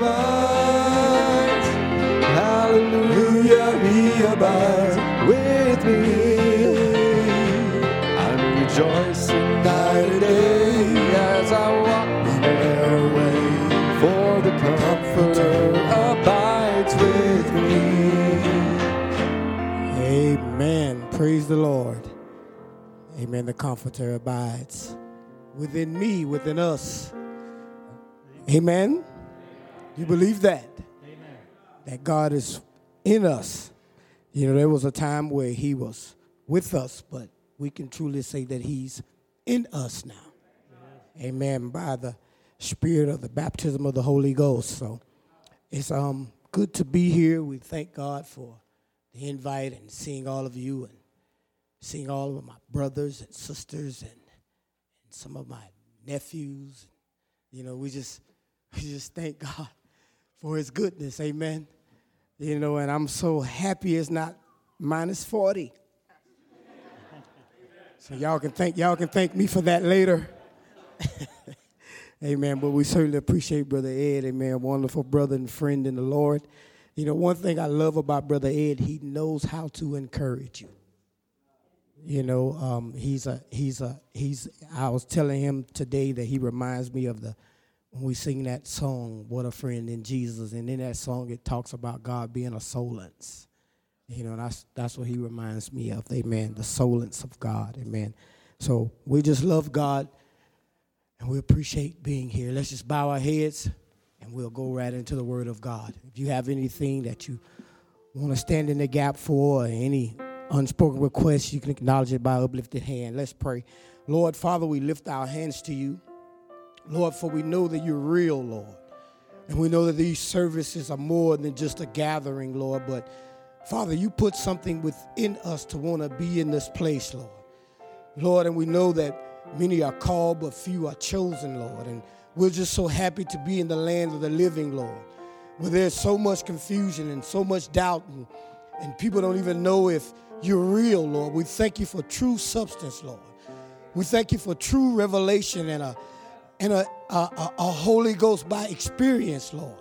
abides. Hallelujah, he abides with me. I'm rejoicing night and day as I walk the stairway, for the Comforter abides with me. Amen. Praise the Lord. Amen. The Comforter abides within me, within us. Amen. You believe that? Amen. That God is in us. You know, there was a time where He was with us, but we can truly say that He's in us now. Amen. By the Spirit of the baptism of the Holy Ghost. So it's um good to be here. We thank God for the invite and seeing all of you and seeing all of my brothers and sisters and, and some of my nephews. You know, we just we just thank God for his goodness. Amen. You know, and I'm so happy it's not minus 40. So y'all can thank y'all can thank me for that later. amen. But we certainly appreciate Brother Ed, amen. Wonderful brother and friend in the Lord. You know, one thing I love about Brother Ed, he knows how to encourage you. You know, um, he's a he's a he's. I was telling him today that he reminds me of the when we sing that song, "What a Friend in Jesus," and in that song it talks about God being a solence. You know, that's that's what he reminds me of. Amen. The solence of God. Amen. So we just love God, and we appreciate being here. Let's just bow our heads, and we'll go right into the Word of God. If you have anything that you want to stand in the gap for, or any unspoken requests, you can acknowledge it by uplifted hand. Let's pray. Lord, Father, we lift our hands to you. Lord, for we know that you're real, Lord. And we know that these services are more than just a gathering, Lord, but Father, you put something within us to want to be in this place, Lord. Lord, and we know that many are called, but few are chosen, Lord. And we're just so happy to be in the land of the living, Lord, where there's so much confusion and so much doubt, and, and people don't even know if you're real, Lord. We thank you for true substance, Lord. We thank you for true revelation and a and a, a, a, a Holy Ghost by experience, Lord.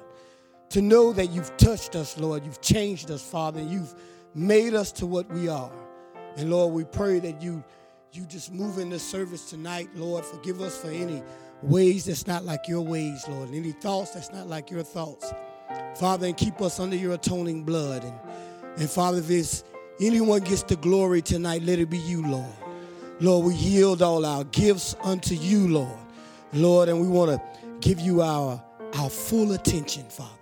To know that you've touched us, Lord. You've changed us, Father. And you've made us to what we are. And Lord, we pray that you you just move in this service tonight, Lord. Forgive us for any ways that's not like your ways, Lord, any thoughts that's not like your thoughts. Father, and keep us under your atoning blood. And, and Father, if there's anyone gets the glory tonight, let it be you, Lord. Lord, we yield all our gifts unto you, Lord. Lord, and we want to give you our, our full attention, Father.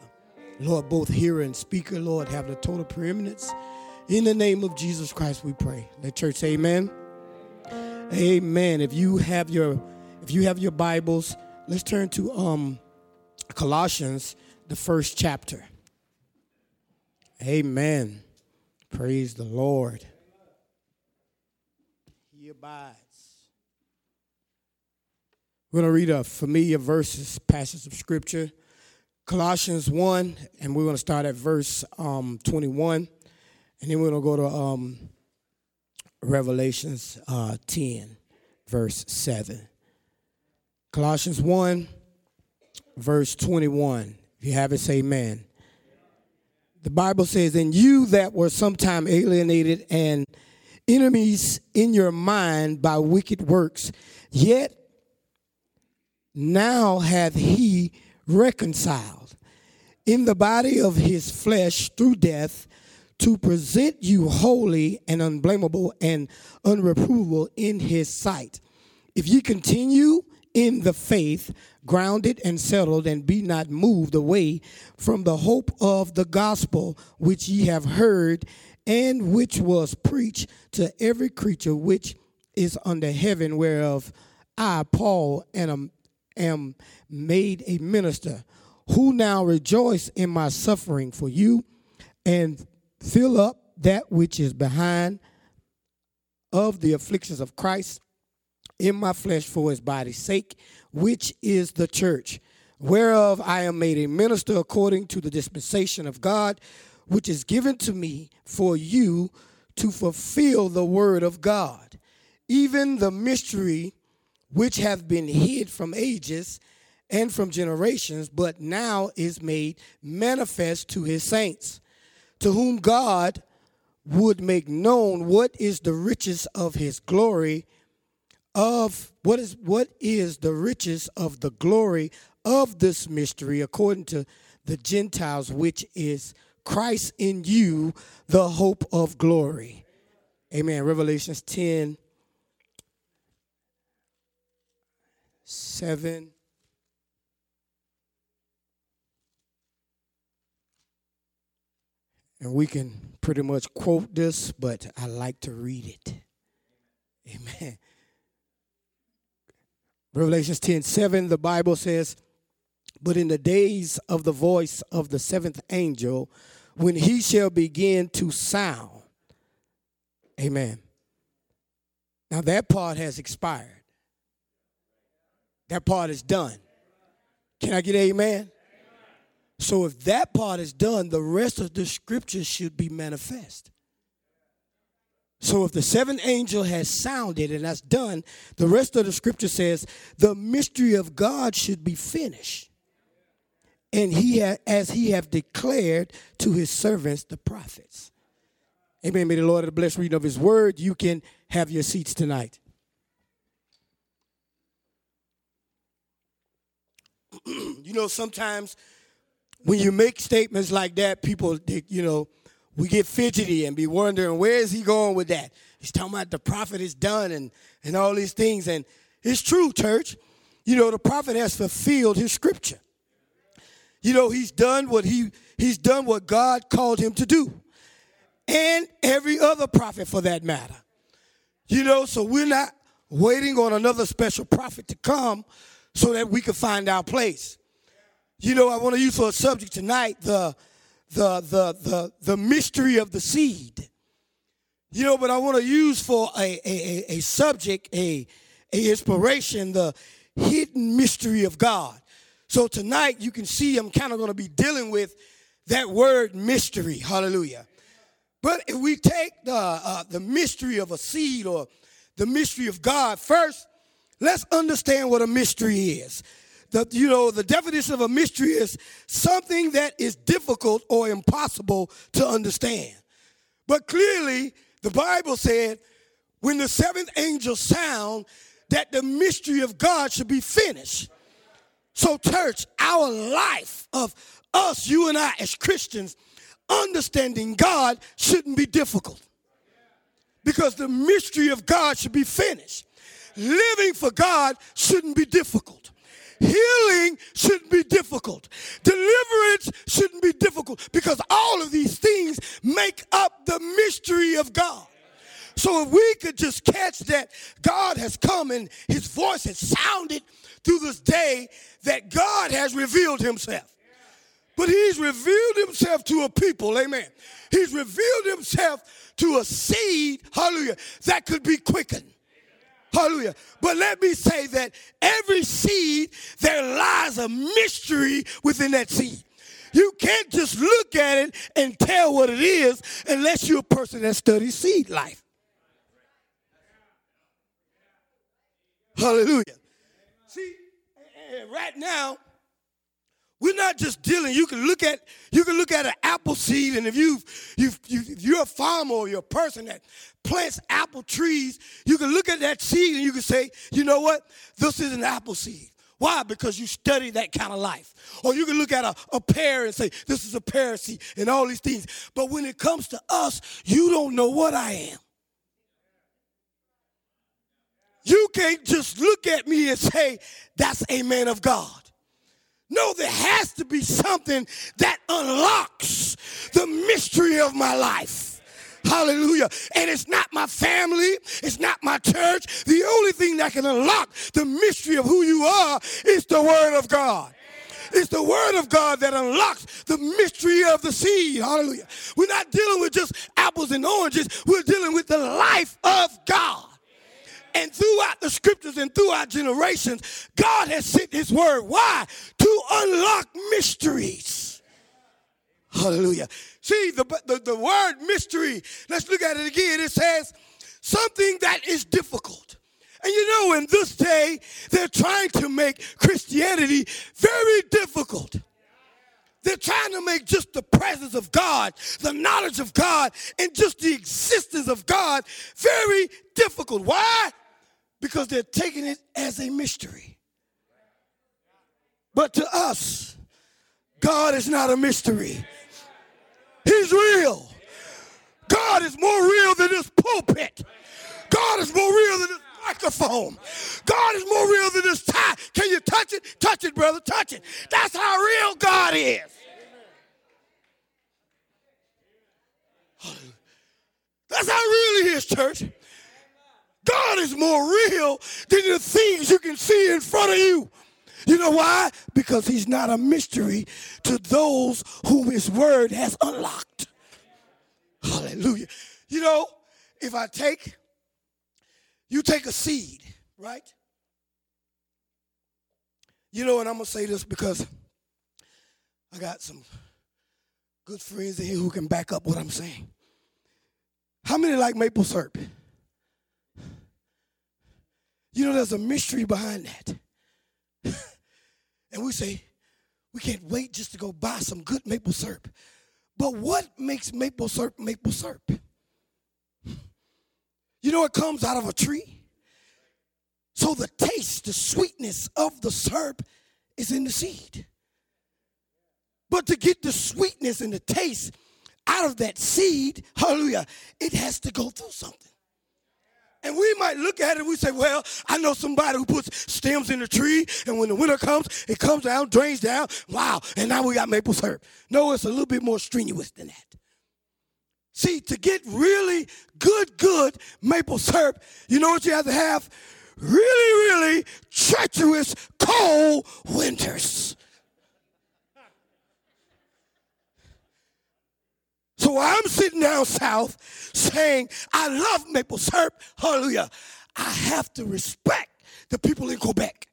Lord, both hearer and speaker, Lord, have the total preeminence. In the name of Jesus Christ, we pray. Let church amen. Amen. If you have your if you have your Bibles, let's turn to um Colossians, the first chapter. Amen. Praise the Lord. He abides. We're going to read a familiar verses, passage of scripture. Colossians 1, and we're going to start at verse um, 21. And then we're going to go to um, Revelations uh, 10, verse 7. Colossians 1, verse 21. If you have it, say amen. The Bible says, And you that were sometime alienated and enemies in your mind by wicked works, yet now hath he reconciled in the body of his flesh through death to present you holy and unblameable and unreprovable in his sight. If ye continue in the faith, grounded and settled, and be not moved away from the hope of the gospel which ye have heard, and which was preached to every creature which is under heaven, whereof I, Paul, am, am made a minister, who now rejoice in my suffering for you, and fill up that which is behind of the afflictions of Christ in my flesh for his body's sake, which is the church, whereof I am made a minister according to the dispensation of God, which is given to me for you to fulfill the word of God, even the mystery which have been hid from ages and from generations, but now is made manifest to his saints, to whom God would make known what is the riches of his glory of what is what is the riches of the glory of this mystery according to the Gentiles which is Christ in you the hope of glory. Amen. Revelations 10 7 And we can pretty much quote this, but I like to read it. Amen. Revelations 10 7, the Bible says, But in the days of the voice of the seventh angel, when he shall begin to sound, Amen. Now that part has expired. That part is done. Can I get amen? So if that part is done, the rest of the scripture should be manifest. So if the seventh angel has sounded and that's done, the rest of the scripture says the mystery of God should be finished. And he ha- as he have declared to his servants the prophets. Amen. May the Lord have the blessed reading of his word. You can have your seats tonight. you know, sometimes when you make statements like that, people, they, you know, we get fidgety and be wondering where is he going with that. He's talking about the prophet is done and and all these things, and it's true, church. You know, the prophet has fulfilled his scripture. You know, he's done what he he's done what God called him to do, and every other prophet for that matter. You know, so we're not waiting on another special prophet to come so that we can find our place. You know, I want to use for a subject tonight the the the the the mystery of the seed. You know, but I want to use for a, a, a subject, a, a inspiration, the hidden mystery of God. So tonight you can see I'm kind of going to be dealing with that word mystery. Hallelujah. But if we take the uh, the mystery of a seed or the mystery of God first, let's understand what a mystery is the, you know, the definition of a mystery is something that is difficult or impossible to understand. But clearly, the Bible said when the seventh angel sound that the mystery of God should be finished. So, church, our life of us, you and I as Christians, understanding God shouldn't be difficult because the mystery of God should be finished. Living for God shouldn't be difficult. Healing shouldn't be difficult. Deliverance shouldn't be difficult because all of these things make up the mystery of God. So if we could just catch that God has come and his voice has sounded through this day that God has revealed himself. But he's revealed himself to a people, amen. He's revealed himself to a seed, hallelujah, that could be quickened. Hallelujah. But let me say that every seed, there lies a mystery within that seed. You can't just look at it and tell what it is unless you're a person that studies seed life. Hallelujah. See, right now, we're not just dealing. You can look at you can look at an apple seed, and if you've, you've, you you're a farmer or you're a person that plants apple trees, you can look at that seed and you can say, you know what, this is an apple seed. Why? Because you study that kind of life. Or you can look at a, a pear and say, this is a pear seed, and all these things. But when it comes to us, you don't know what I am. You can't just look at me and say, that's a man of God. No, there has to be something that unlocks the mystery of my life. Hallelujah. And it's not my family, it's not my church. The only thing that can unlock the mystery of who you are is the Word of God. It's the word of God that unlocks the mystery of the seed. Hallelujah. We're not dealing with just apples and oranges. We're dealing with the life of God. And throughout the scriptures and throughout generations, God has sent his word. Why? To unlock mysteries. Hallelujah. See, the, the, the word mystery, let's look at it again. It says something that is difficult. And you know, in this day, they're trying to make Christianity very difficult. They're trying to make just the presence of God, the knowledge of God, and just the existence of God very difficult. Why? Because they're taking it as a mystery. But to us, God is not a mystery. He's real. God is more real than this pulpit. God is more real than this microphone. God is more real than this tie. Can you touch it? Touch it, brother. Touch it. That's how real God is. That's how real he is, church. God is more real than the things you can see in front of you. You know why? Because he's not a mystery to those whom his word has unlocked. Hallelujah. You know, if I take, you take a seed, right? You know, and I'm going to say this because I got some good friends in here who can back up what I'm saying. How many like maple syrup? You know, there's a mystery behind that. and we say, we can't wait just to go buy some good maple syrup. But what makes maple syrup maple syrup? You know, it comes out of a tree. So the taste, the sweetness of the syrup is in the seed. But to get the sweetness and the taste out of that seed, hallelujah, it has to go through something. And we might look at it and we say, well, I know somebody who puts stems in the tree, and when the winter comes, it comes down, drains down. Wow, and now we got maple syrup. No, it's a little bit more strenuous than that. See, to get really good, good maple syrup, you know what you have to have? Really, really treacherous, cold winters. So I'm sitting down south saying, I love maple syrup. Hallelujah. I have to respect the people in Quebec.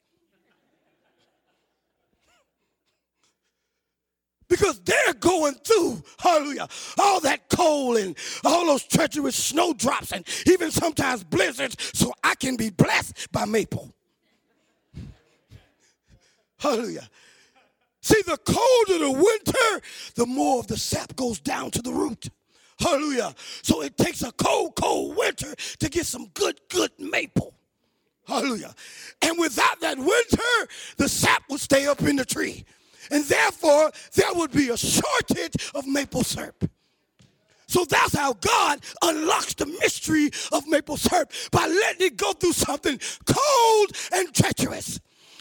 Because they're going through, hallelujah, all that cold and all those treacherous snowdrops and even sometimes blizzards, so I can be blessed by maple. Hallelujah. See, the colder the winter, the more of the sap goes down to the root. Hallelujah. So it takes a cold, cold winter to get some good, good maple. Hallelujah. And without that winter, the sap would stay up in the tree. And therefore, there would be a shortage of maple syrup. So that's how God unlocks the mystery of maple syrup by letting it go through something cold and treacherous.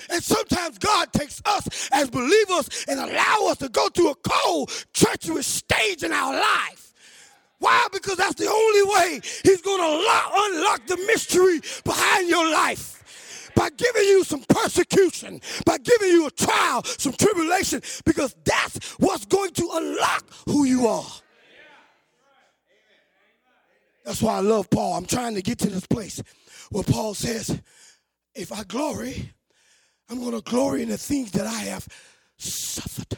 And sometimes God takes us as believers and allow us to go through a cold, treacherous stage in our life. Why? Because that's the only way He's going to unlock, unlock the mystery behind your life by giving you some persecution, by giving you a trial, some tribulation, because that's what's going to unlock who you are. That's why I love Paul. I'm trying to get to this place where Paul says, if I glory, I'm going to glory in the things that I have suffered.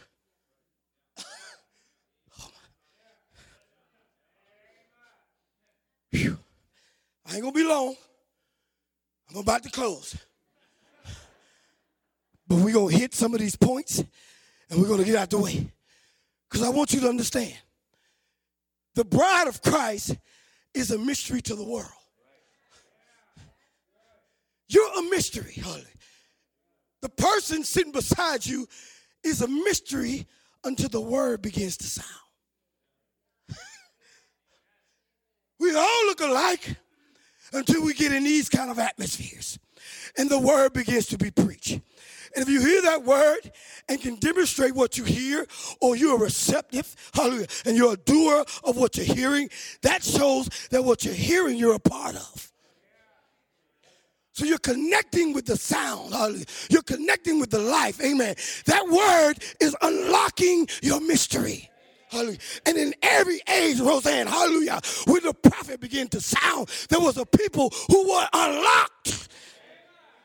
I ain't going to be long. I'm about to close. But we're going to hit some of these points and we're going to get out the way. Because I want you to understand the bride of Christ is a mystery to the world. You're a mystery, Holly. The person sitting beside you is a mystery until the word begins to sound. we all look alike until we get in these kind of atmospheres and the word begins to be preached. And if you hear that word and can demonstrate what you hear, or you're receptive, hallelujah, and you're a doer of what you're hearing, that shows that what you're hearing, you're a part of. So you're connecting with the sound. Hallelujah. You're connecting with the life. Amen. That word is unlocking your mystery. Hallelujah. And in every age, Roseanne, hallelujah, when the prophet began to sound, there was a people who were unlocked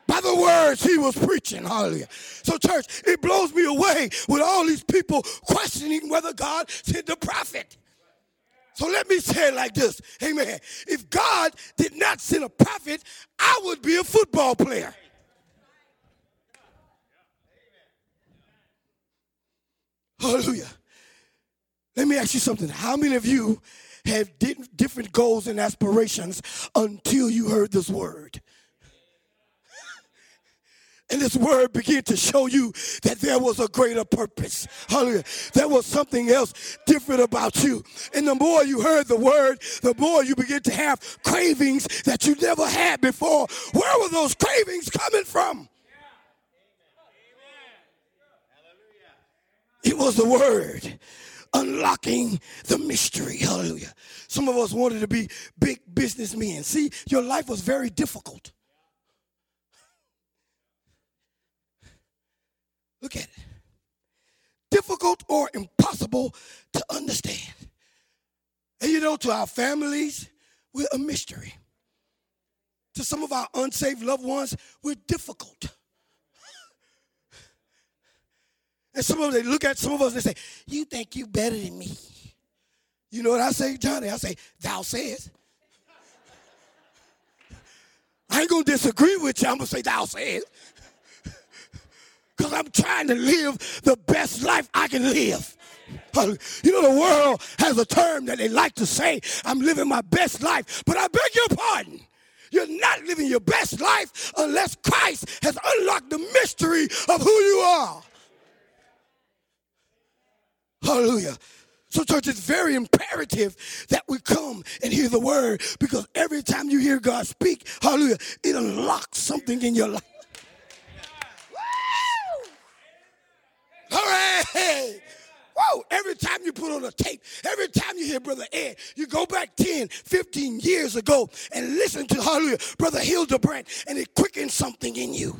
by the words he was preaching. Hallelujah. So, church, it blows me away with all these people questioning whether God sent the prophet. So let me say it like this. Amen. If God did not send a prophet, I would be a football player. Hallelujah. Let me ask you something. How many of you have different goals and aspirations until you heard this word? And this word began to show you that there was a greater purpose. Hallelujah. There was something else different about you. And the more you heard the word, the more you begin to have cravings that you never had before. Where were those cravings coming from? It was the word unlocking the mystery. Hallelujah. Some of us wanted to be big businessmen. See, your life was very difficult. Look at it. Difficult or impossible to understand. And you know, to our families, we're a mystery. To some of our unsaved loved ones, we're difficult. And some of them, they look at some of us and say, You think you better than me. You know what I say, Johnny? I say, Thou says. I ain't gonna disagree with you. I'm gonna say, Thou says because I'm trying to live the best life I can live. You know, the world has a term that they like to say, I'm living my best life, but I beg your pardon. You're not living your best life unless Christ has unlocked the mystery of who you are. Hallelujah. So, church, it's very imperative that we come and hear the word because every time you hear God speak, hallelujah, it unlocks something in your life. Whoa, every time you put on a tape, every time you hear Brother Ed, you go back 10, 15 years ago and listen to Hallelujah, Brother Hildebrand, and it quickens something in you.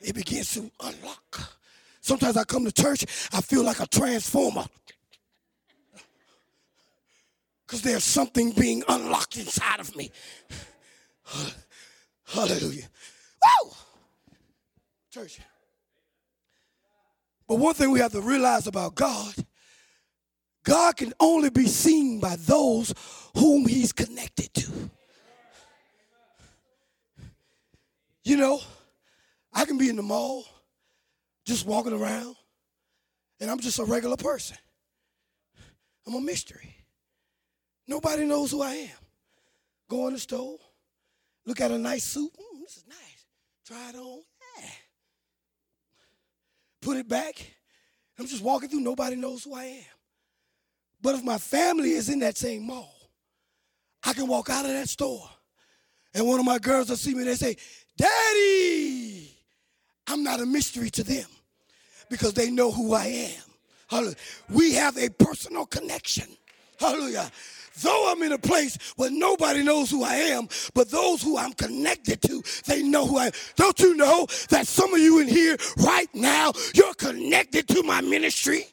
It begins to unlock. Sometimes I come to church, I feel like a transformer. Because there's something being unlocked inside of me. Hallelujah. Whoa! Church. But one thing we have to realize about God God can only be seen by those whom he's connected to. You know, I can be in the mall just walking around and I'm just a regular person. I'm a mystery. Nobody knows who I am. Go in the store, look at a nice suit. Mm, this is nice. Try it on put it back. I'm just walking through, nobody knows who I am. But if my family is in that same mall, I can walk out of that store and one of my girls will see me and they say, Daddy, I'm not a mystery to them because they know who I am. Hallelujah. We have a personal connection. Hallelujah. Though I'm in a place where nobody knows who I am, but those who I'm connected to, they know who I am. Don't you know that some of you in here right now, you're connected to my ministry?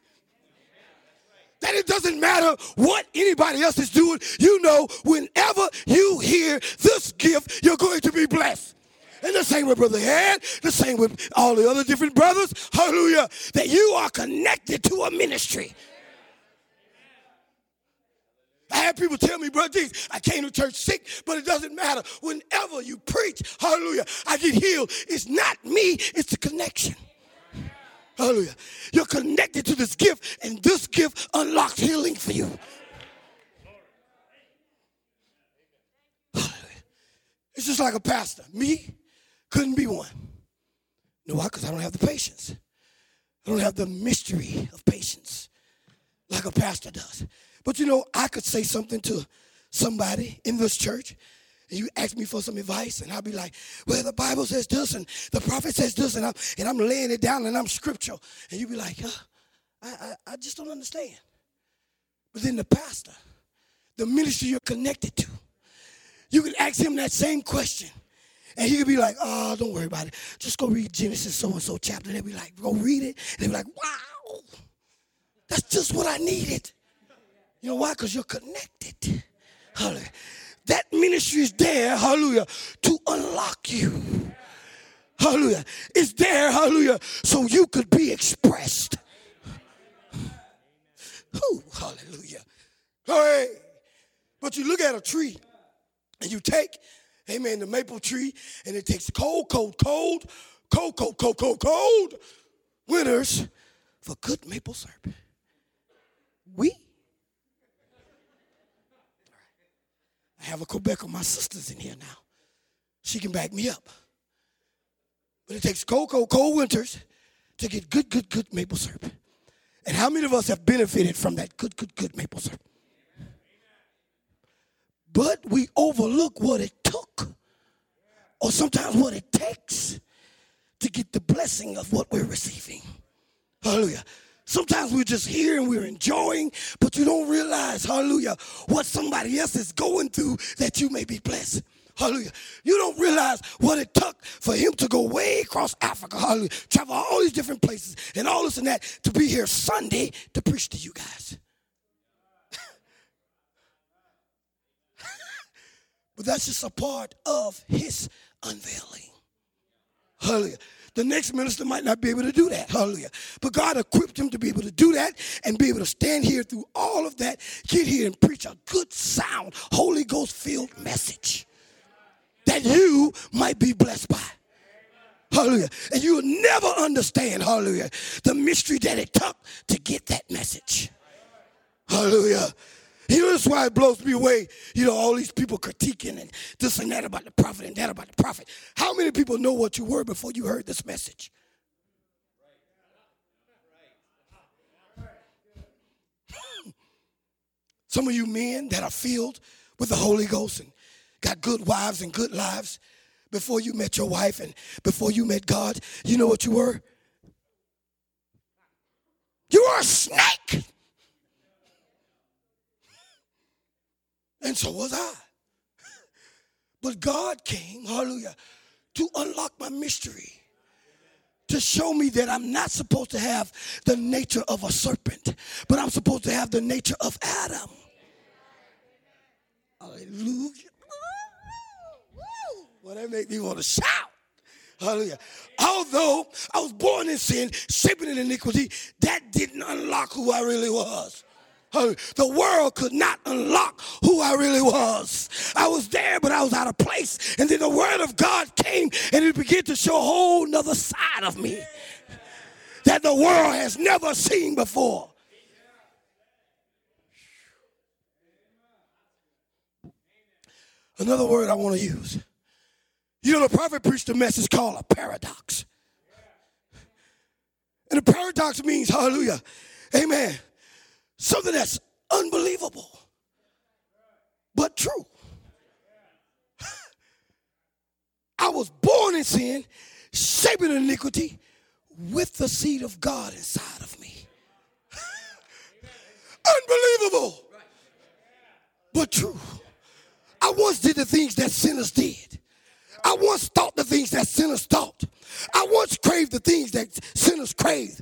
that it doesn't matter what anybody else is doing. You know, whenever you hear this gift, you're going to be blessed. And the same with Brother Ed, the same with all the other different brothers. Hallelujah. That you are connected to a ministry. I had people tell me, brother I came to church sick, but it doesn't matter. Whenever you preach, hallelujah, I get healed. It's not me, it's the connection. Hallelujah. You're connected to this gift, and this gift unlocks healing for you. It's just like a pastor. Me couldn't be one. No, why? Because I don't have the patience. I don't have the mystery of patience like a pastor does. But you know, I could say something to somebody in this church, and you ask me for some advice, and I'll be like, well, the Bible says this, and the prophet says this, and I'm, and I'm laying it down, and I'm scriptural. And you be like, huh, I, I, I just don't understand. But then the pastor, the ministry you're connected to, you can ask him that same question. And he could be like, oh, don't worry about it. Just go read Genesis so and so chapter. They'll be like, go read it. And they'll be like, wow, that's just what I needed. You know why? Because you're connected. Hallelujah. That ministry is there, hallelujah, to unlock you. Hallelujah. It's there, hallelujah, so you could be expressed. Hallelujah. Hey, but you look at a tree and you take, amen, the maple tree, and it takes cold, cold, cold, cold, cold, cold, cold, cold winters for good maple syrup. We I have a Quebec of my sisters in here now. She can back me up. But it takes cold, cold, cold winters to get good, good, good maple syrup. And how many of us have benefited from that good, good, good maple syrup? But we overlook what it took, or sometimes what it takes to get the blessing of what we're receiving. Hallelujah. Sometimes we're just here and we're enjoying, but you don't realize, hallelujah, what somebody else is going through that you may be blessed. Hallelujah. You don't realize what it took for him to go way across Africa, hallelujah, travel all these different places and all this and that to be here Sunday to preach to you guys. but that's just a part of his unveiling. Hallelujah. The next minister might not be able to do that. Hallelujah. But God equipped him to be able to do that and be able to stand here through all of that, get here and preach a good sound, Holy Ghost filled message that you might be blessed by. Hallelujah. And you will never understand, hallelujah, the mystery that it took to get that message. Hallelujah. You know, why it blows me away. You know, all these people critiquing and this and that about the prophet and that about the prophet. How many people know what you were before you heard this message? Some of you men that are filled with the Holy Ghost and got good wives and good lives before you met your wife and before you met God, you know what you were? You were a snake. And so was I. But God came, hallelujah, to unlock my mystery. To show me that I'm not supposed to have the nature of a serpent, but I'm supposed to have the nature of Adam. Hallelujah. Well, that make me want to shout. Hallelujah. Although I was born in sin, shaping in iniquity, that didn't unlock who I really was. Oh, the world could not unlock who I really was. I was there, but I was out of place. And then the word of God came and it began to show a whole nother side of me that the world has never seen before. Another word I want to use. You know, the prophet preached a message called a paradox. And a paradox means, hallelujah, amen, something that's unbelievable, but true. I was born in sin, shaping iniquity, with the seed of God inside of me. Unbelievable, but true. I once did the things that sinners did. I once thought the things that sinners thought. I once craved the things that sinners craved.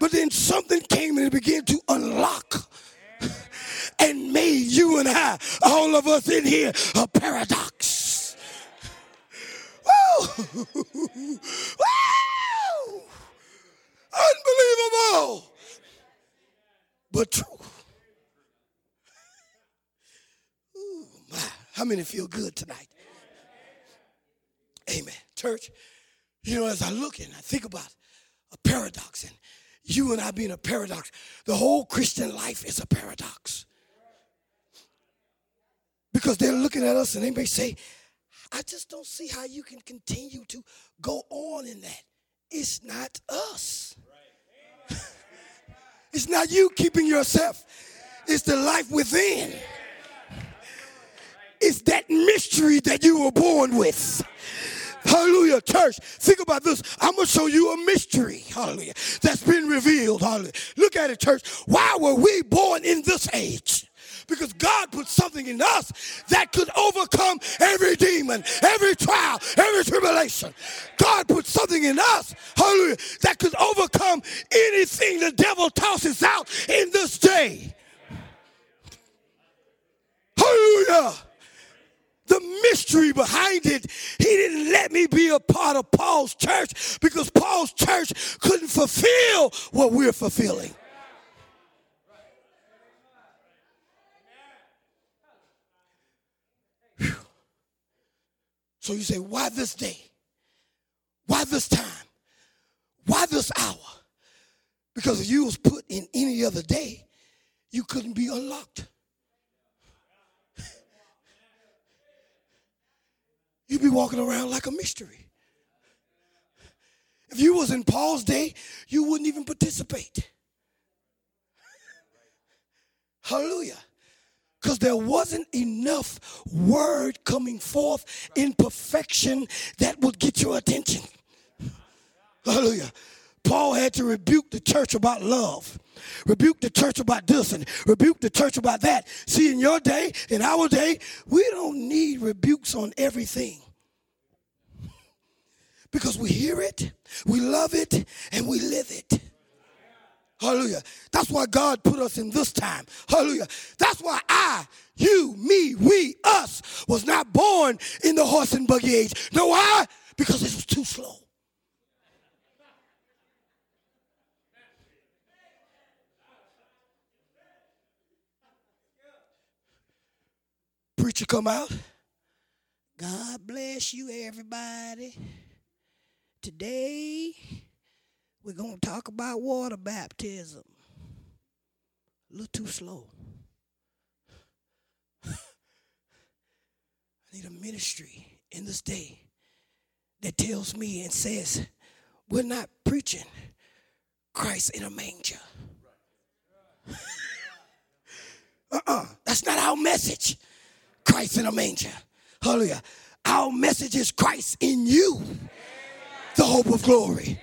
But then something came and it began to unlock and made you and I, all of us in here, a paradox. Woo! Woo! Unbelievable, but true. Ooh, my. How many feel good tonight? Amen. Church, you know, as I look and I think about a paradox and you and I being a paradox, the whole Christian life is a paradox. Because they're looking at us and they may say, I just don't see how you can continue to go on in that. It's not us. it's not you keeping yourself. It's the life within. It's that mystery that you were born with. Hallelujah, church. Think about this. I'm going to show you a mystery. Hallelujah. That's been revealed. Hallelujah. Look at it, church. Why were we born in this age? Because God put something in us that could overcome every demon, every trial, every tribulation. God put something in us, hallelujah, that could overcome anything the devil tosses out in this day. Hallelujah the mystery behind it. He didn't let me be a part of Paul's church because Paul's church couldn't fulfill what we're fulfilling. So you say, why this day? Why this time? Why this hour? Because if you was put in any other day, you couldn't be unlocked. You'd be walking around like a mystery. If you was in Paul's day, you wouldn't even participate. Hallelujah. Because there wasn't enough word coming forth in perfection that would get your attention. Hallelujah. Paul had to rebuke the church about love, rebuke the church about this, and rebuke the church about that. See, in your day, in our day, we don't need rebukes on everything because we hear it, we love it, and we live it. Hallelujah. That's why God put us in this time. Hallelujah. That's why I, you, me, we, us was not born in the horse and buggy age. No, why? Because it was too slow. Preacher come out. God bless you, everybody. Today, we're going to talk about water baptism. A little too slow. I need a ministry in this day that tells me and says, we're not preaching Christ in a manger. uh-uh. That's not our message. Christ in a manger. Hallelujah. Our message is Christ in you the hope of glory.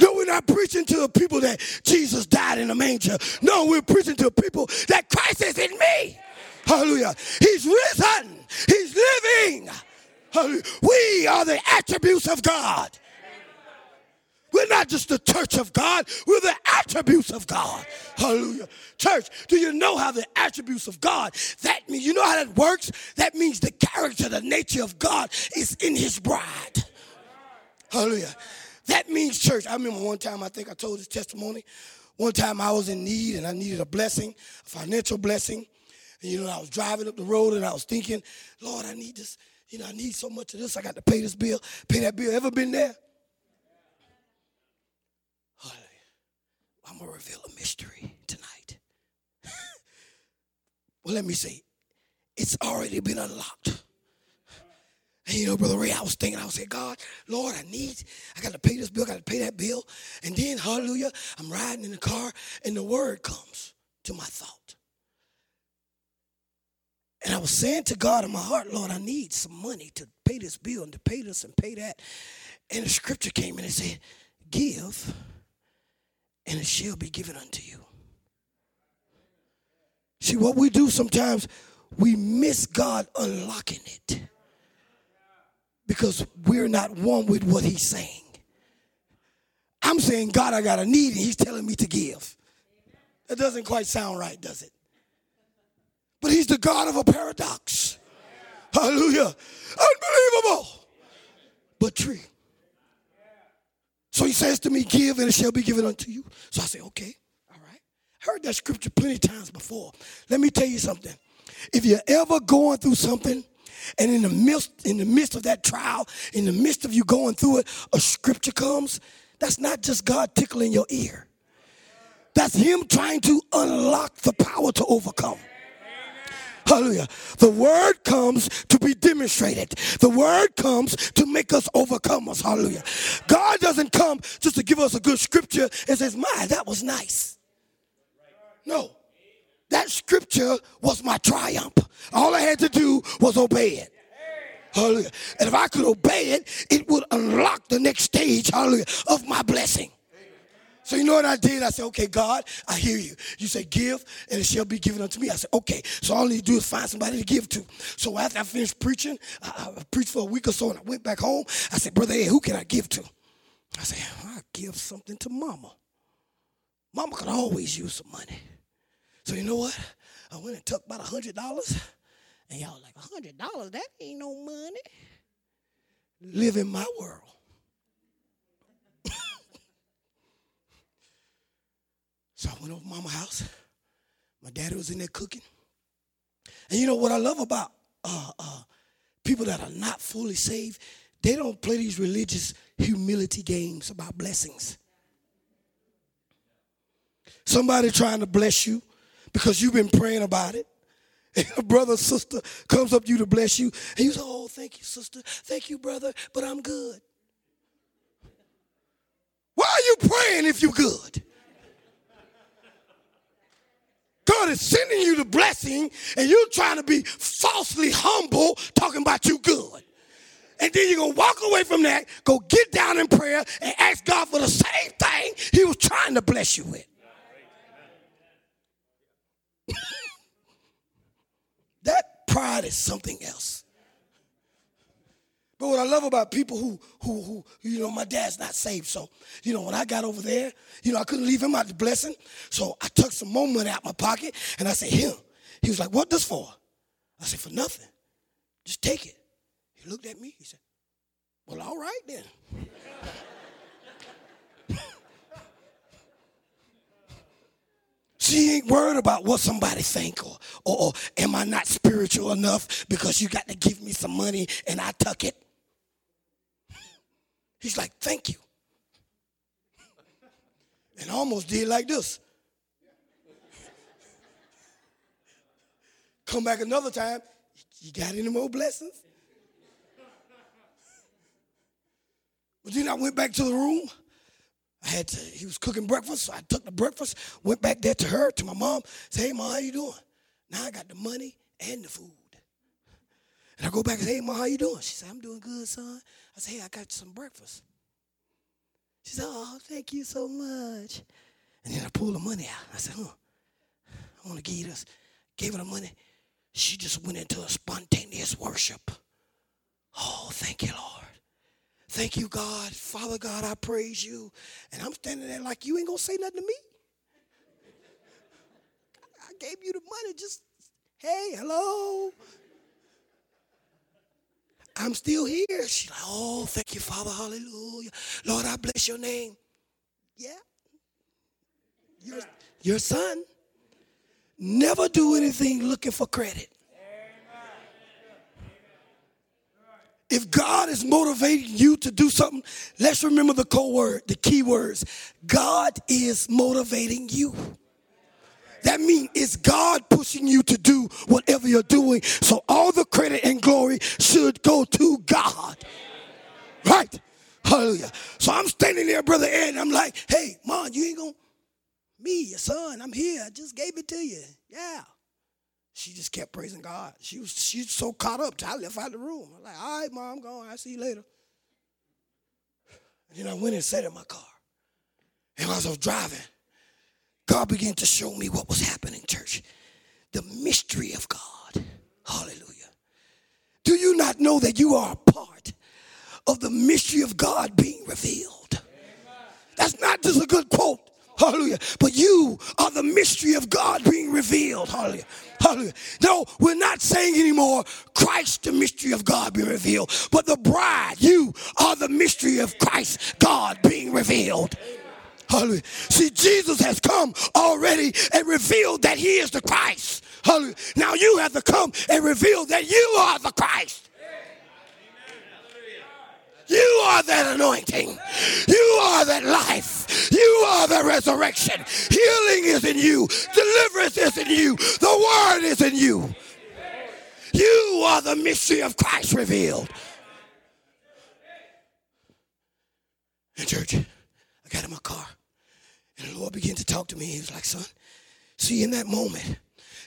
No, we're not preaching to the people that Jesus died in a manger. No, we're preaching to the people that Christ is in me. Hallelujah. He's risen. He's living. Hallelujah. We are the attributes of God. We're not just the church of God, we're the attributes of God. Hallelujah. Church, do you know how the attributes of God, that means, you know how that works? That means the character, the nature of God is in his bride. Hallelujah. That means church. I remember one time, I think I told this testimony. One time I was in need and I needed a blessing, a financial blessing. And you know, I was driving up the road and I was thinking, Lord, I need this. You know, I need so much of this. I got to pay this bill, pay that bill. Ever been there? I'm going to reveal a mystery tonight. well, let me say, it's already been unlocked. And you know, Brother Ray, I was thinking, I was saying, God, Lord, I need, I got to pay this bill, I got to pay that bill. And then, hallelujah, I'm riding in the car and the word comes to my thought. And I was saying to God in my heart, Lord, I need some money to pay this bill and to pay this and pay that. And the scripture came in and said, Give, and it shall be given unto you. See, what we do sometimes, we miss God unlocking it because we're not one with what he's saying. I'm saying, God, I got a need, and he's telling me to give. That doesn't quite sound right, does it? But he's the God of a paradox. Hallelujah. Unbelievable. But true. So he says to me, Give and it shall be given unto you. So I say, Okay, all right. Heard that scripture plenty times before. Let me tell you something. If you're ever going through something and in the midst, in the midst of that trial, in the midst of you going through it, a scripture comes. That's not just God tickling your ear. That's Him trying to unlock the power to overcome. Hallelujah. The word comes to be demonstrated. The word comes to make us overcomers. Hallelujah. God doesn't come just to give us a good scripture and says, My, that was nice. No. That scripture was my triumph. All I had to do was obey it. Hallelujah. And if I could obey it, it would unlock the next stage, hallelujah, of my blessing. So you know what I did? I said, okay, God, I hear you. You say give and it shall be given unto me. I said, okay. So all I need to do is find somebody to give to. So after I finished preaching, I, I preached for a week or so and I went back home. I said, brother, hey, who can I give to? I said, i give something to mama. Mama could always use some money. So you know what? I went and took about a hundred dollars, and y'all like a hundred dollars? That ain't no money. Live in my world. So I went over mama's house. My daddy was in there cooking. And you know what I love about uh, uh, people that are not fully saved, they don't play these religious humility games about blessings. Somebody trying to bless you because you've been praying about it. And a brother, sister comes up to you to bless you, and you say, Oh, thank you, sister. Thank you, brother, but I'm good. Why are you praying if you're good? God is sending you the blessing, and you're trying to be falsely humble, talking about you good. And then you're going to walk away from that, go get down in prayer, and ask God for the same thing He was trying to bless you with. that pride is something else. But what I love about people who, who, who, you know, my dad's not saved. So, you know, when I got over there, you know, I couldn't leave him out the blessing. So I took some more money out of my pocket and I said, him. He was like, what this for? I said, for nothing. Just take it. He looked at me. He said, well, all right then. She ain't worried about what somebody think or, or, or am I not spiritual enough because you got to give me some money and I tuck it. He's like, thank you. And almost did like this. Come back another time. You got any more blessings? But then I went back to the room. I had to, he was cooking breakfast, so I took the breakfast, went back there to her, to my mom, said, hey, mom, how you doing? Now I got the money and the food. And I go back and say, hey, mom, how you doing? She said, I'm doing good, son. I said, hey, I got you some breakfast. She said, oh, thank you so much. And then I pulled the money out. I said, huh, I want to give you this. Gave her the money. She just went into a spontaneous worship. Oh, thank you, Lord. Thank you, God. Father God, I praise you. And I'm standing there like, you ain't going to say nothing to me? I gave you the money. Just, hey, hello. I'm still here. She's like, oh, thank you, Father. Hallelujah. Lord, I bless your name. Yeah. Your, your son. Never do anything looking for credit. If God is motivating you to do something, let's remember the code word, the key words. God is motivating you. That means it's God pushing you to do whatever you're doing. So all the credit and glory should go to God. Right? Hallelujah. So I'm standing there, Brother Ed, and I'm like, hey, mom, you ain't gonna me, your son, I'm here. I just gave it to you. Yeah. She just kept praising God. She was she's so caught up. I left out the room. I'm like, all right, mom, I'm going. I'll see you later. And then I went and sat in my car. And as I was driving, God began to show me what was happening, church. The mystery of God. Hallelujah. Do you not know that you are a part of the mystery of God being revealed? That's not just a good quote. Hallelujah. But you are the mystery of God being revealed. Hallelujah. Hallelujah. No, we're not saying anymore Christ, the mystery of God being revealed, but the bride, you are the mystery of Christ, God being revealed. Hallelujah. See, Jesus has come already and revealed that he is the Christ. Hallelujah. Now you have to come and reveal that you are the Christ. You are that anointing. You are that life. You are the resurrection. Healing is in you. Deliverance is in you. The word is in you. You are the mystery of Christ revealed. In church, I got in my car. And the Lord began to talk to me. He was like, son, see, in that moment,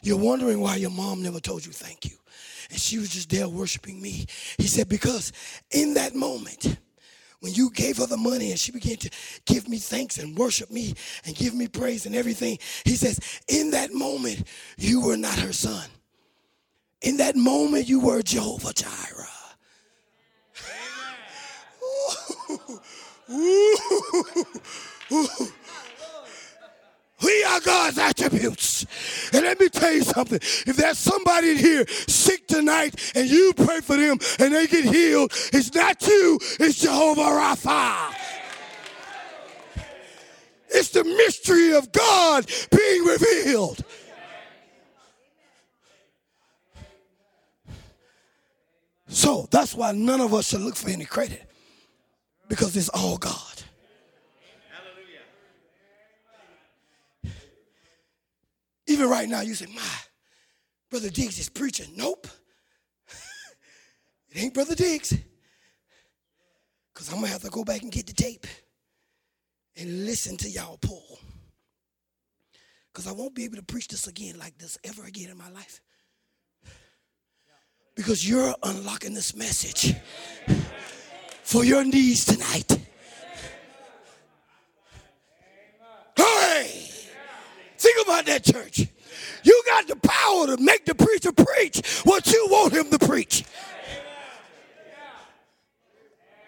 you're wondering why your mom never told you thank you. And she was just there worshiping me. He said, because in that moment, when you gave her the money and she began to give me thanks and worship me and give me praise and everything, he says, in that moment, you were not her son. In that moment, you were Jehovah Jireh. We are God's attributes. And let me tell you something. If there's somebody in here sick tonight and you pray for them and they get healed, it's not you, it's Jehovah Rapha. It's the mystery of God being revealed. So that's why none of us should look for any credit because it's all God. Even right now, you say, My, Brother Diggs is preaching. Nope. it ain't Brother Diggs. Because I'm going to have to go back and get the tape and listen to y'all pull. Because I won't be able to preach this again like this ever again in my life. Because you're unlocking this message for your needs tonight. Hey! Think about that, church. You got the power to make the preacher preach what you want him to preach.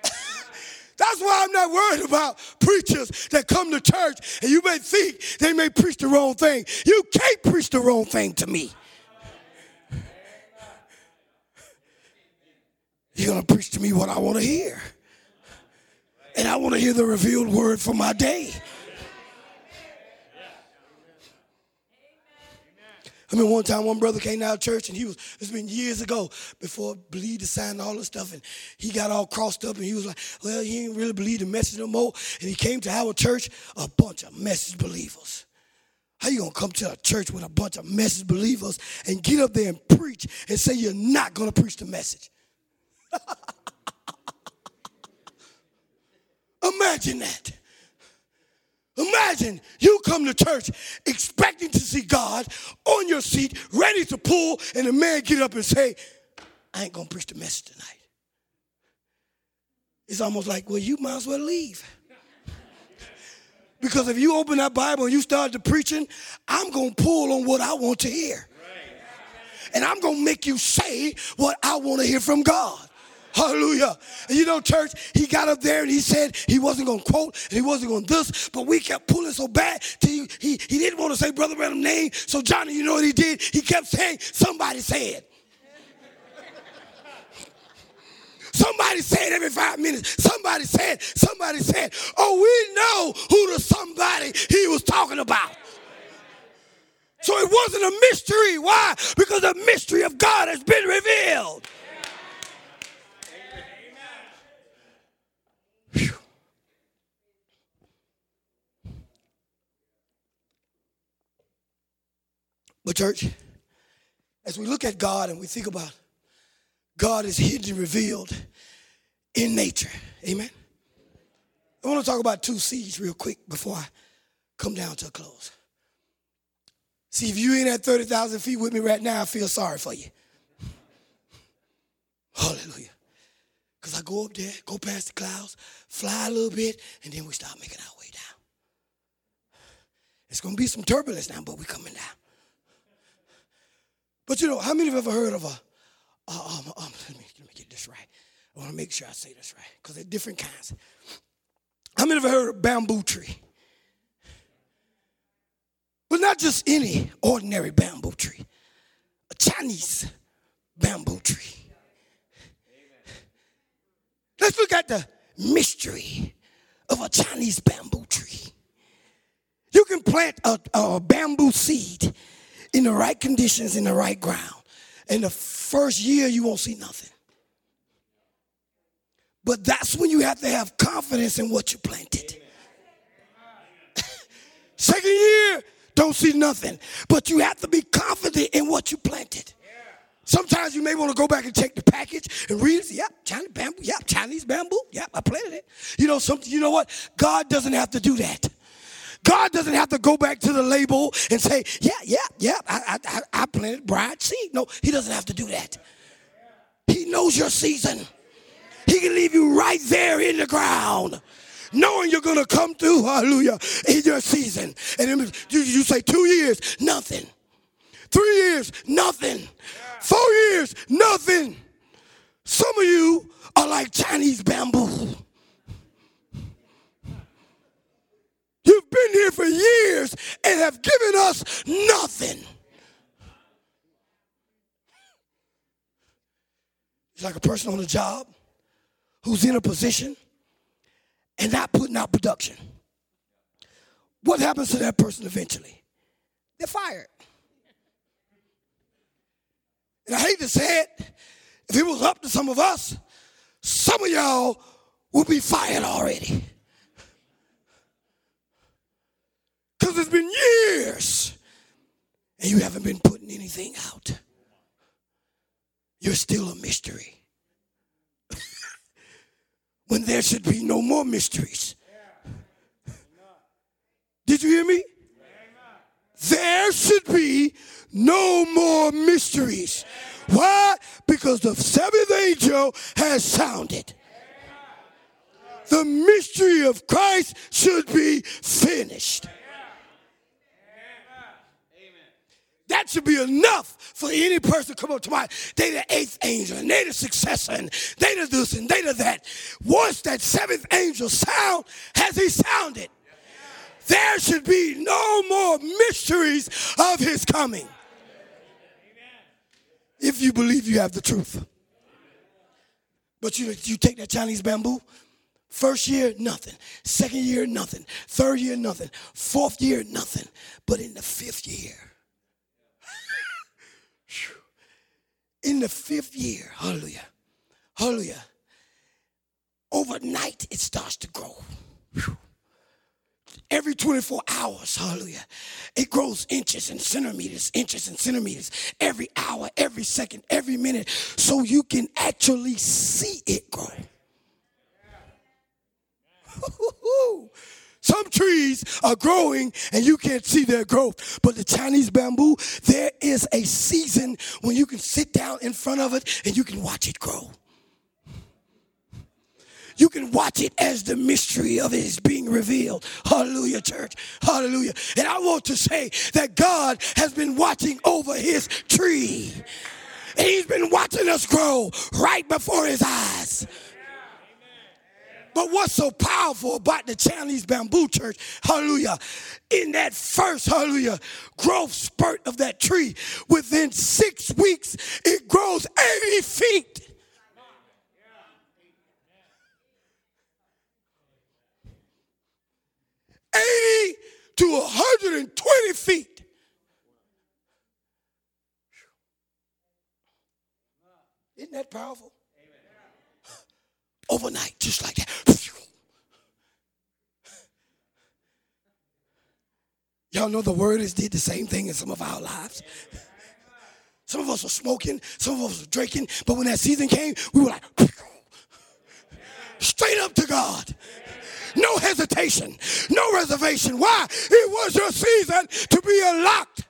That's why I'm not worried about preachers that come to church and you may think they may preach the wrong thing. You can't preach the wrong thing to me. You're going to preach to me what I want to hear. And I want to hear the revealed word for my day. I mean, one time one brother came out of church and he was, it's been years ago before believed the sign and all this stuff. And he got all crossed up and he was like, well, he didn't really believe the message no more. And he came to our church, a bunch of message believers. How you gonna come to a church with a bunch of message believers and get up there and preach and say you're not gonna preach the message? Imagine that. Imagine you come to church expecting to see God on your seat, ready to pull, and the man get up and say, I ain't gonna preach the message tonight. It's almost like, well, you might as well leave. Because if you open that Bible and you start to preaching, I'm gonna pull on what I want to hear. And I'm gonna make you say what I want to hear from God. Hallelujah. And you know, church, he got up there and he said he wasn't going to quote and he wasn't going to this, but we kept pulling so bad till he, he, he didn't want to say Brother Branham's name. So, Johnny, you know what he did? He kept saying, Somebody said. Somebody said every five minutes. Somebody said, somebody said, oh, we know who the somebody he was talking about. So it wasn't a mystery. Why? Because the mystery of God has been revealed. But, church, as we look at God and we think about God is hidden and revealed in nature. Amen. I want to talk about two seeds real quick before I come down to a close. See, if you ain't at 30,000 feet with me right now, I feel sorry for you. Hallelujah. Because I go up there, go past the clouds, fly a little bit, and then we start making our way down. It's going to be some turbulence now, but we're coming down. But you know, how many of you ever heard of a, um, um, let, me, let me get this right. I want to make sure I say this right because they're different kinds. How many you heard of bamboo tree? But not just any ordinary bamboo tree, a Chinese bamboo tree. Let's look at the mystery of a Chinese bamboo tree. You can plant a, a bamboo seed in the right conditions, in the right ground. In the first year, you won't see nothing. But that's when you have to have confidence in what you planted. Second year, don't see nothing. But you have to be confident in what you planted. Sometimes you may want to go back and check the package and read it. Yep, Chinese bamboo. Yep, Chinese bamboo. Yep, I planted it. You know something. You know what? God doesn't have to do that. God doesn't have to go back to the label and say, yeah, yeah, yeah, I, I, I planted bride seed. No, he doesn't have to do that. He knows your season. He can leave you right there in the ground knowing you're going to come through, hallelujah, in your season. And you, you say two years, nothing. Three years, nothing. Four years, nothing. Some of you are like Chinese bamboo. You've been here for years and have given us nothing. It's like a person on a job who's in a position and not putting out production. What happens to that person eventually? They're fired. And I hate to say it, if it was up to some of us, some of y'all would be fired already. Because it's been years and you haven't been putting anything out. You're still a mystery. when there should be no more mysteries. Did you hear me? There should be no more mysteries. Why? Because the seventh angel has sounded. The mystery of Christ should be finished. That should be enough for any person to come up to my they the eighth angel and they the successor and they the this and they the that. Once that seventh angel sound, has he sounded? There should be no more mysteries of his coming. If you believe you have the truth. But you, you take that Chinese bamboo, first year, nothing. Second year, nothing. Third year, nothing. Fourth year, nothing. But in the fifth year, in the fifth year, hallelujah, hallelujah, overnight it starts to grow. Every 24 hours, hallelujah. It grows inches and centimeters, inches and centimeters, every hour, every second, every minute, so you can actually see it grow. Some trees are growing and you can't see their growth. But the Chinese bamboo, there is a season when you can sit down in front of it and you can watch it grow you can watch it as the mystery of it is being revealed. Hallelujah, church. Hallelujah. And I want to say that God has been watching over his tree. He's been watching us grow right before his eyes. But what's so powerful about the Chinese bamboo church, hallelujah, in that first, hallelujah, growth spurt of that tree, within six weeks, it grows 80 feet. 80 to 120 feet. Isn't that powerful? Overnight, just like that. Y'all know the word has did the same thing in some of our lives. Some of us were smoking, some of us were drinking, but when that season came, we were like straight up to God no hesitation, no reservation. Why? It was your season to be unlocked.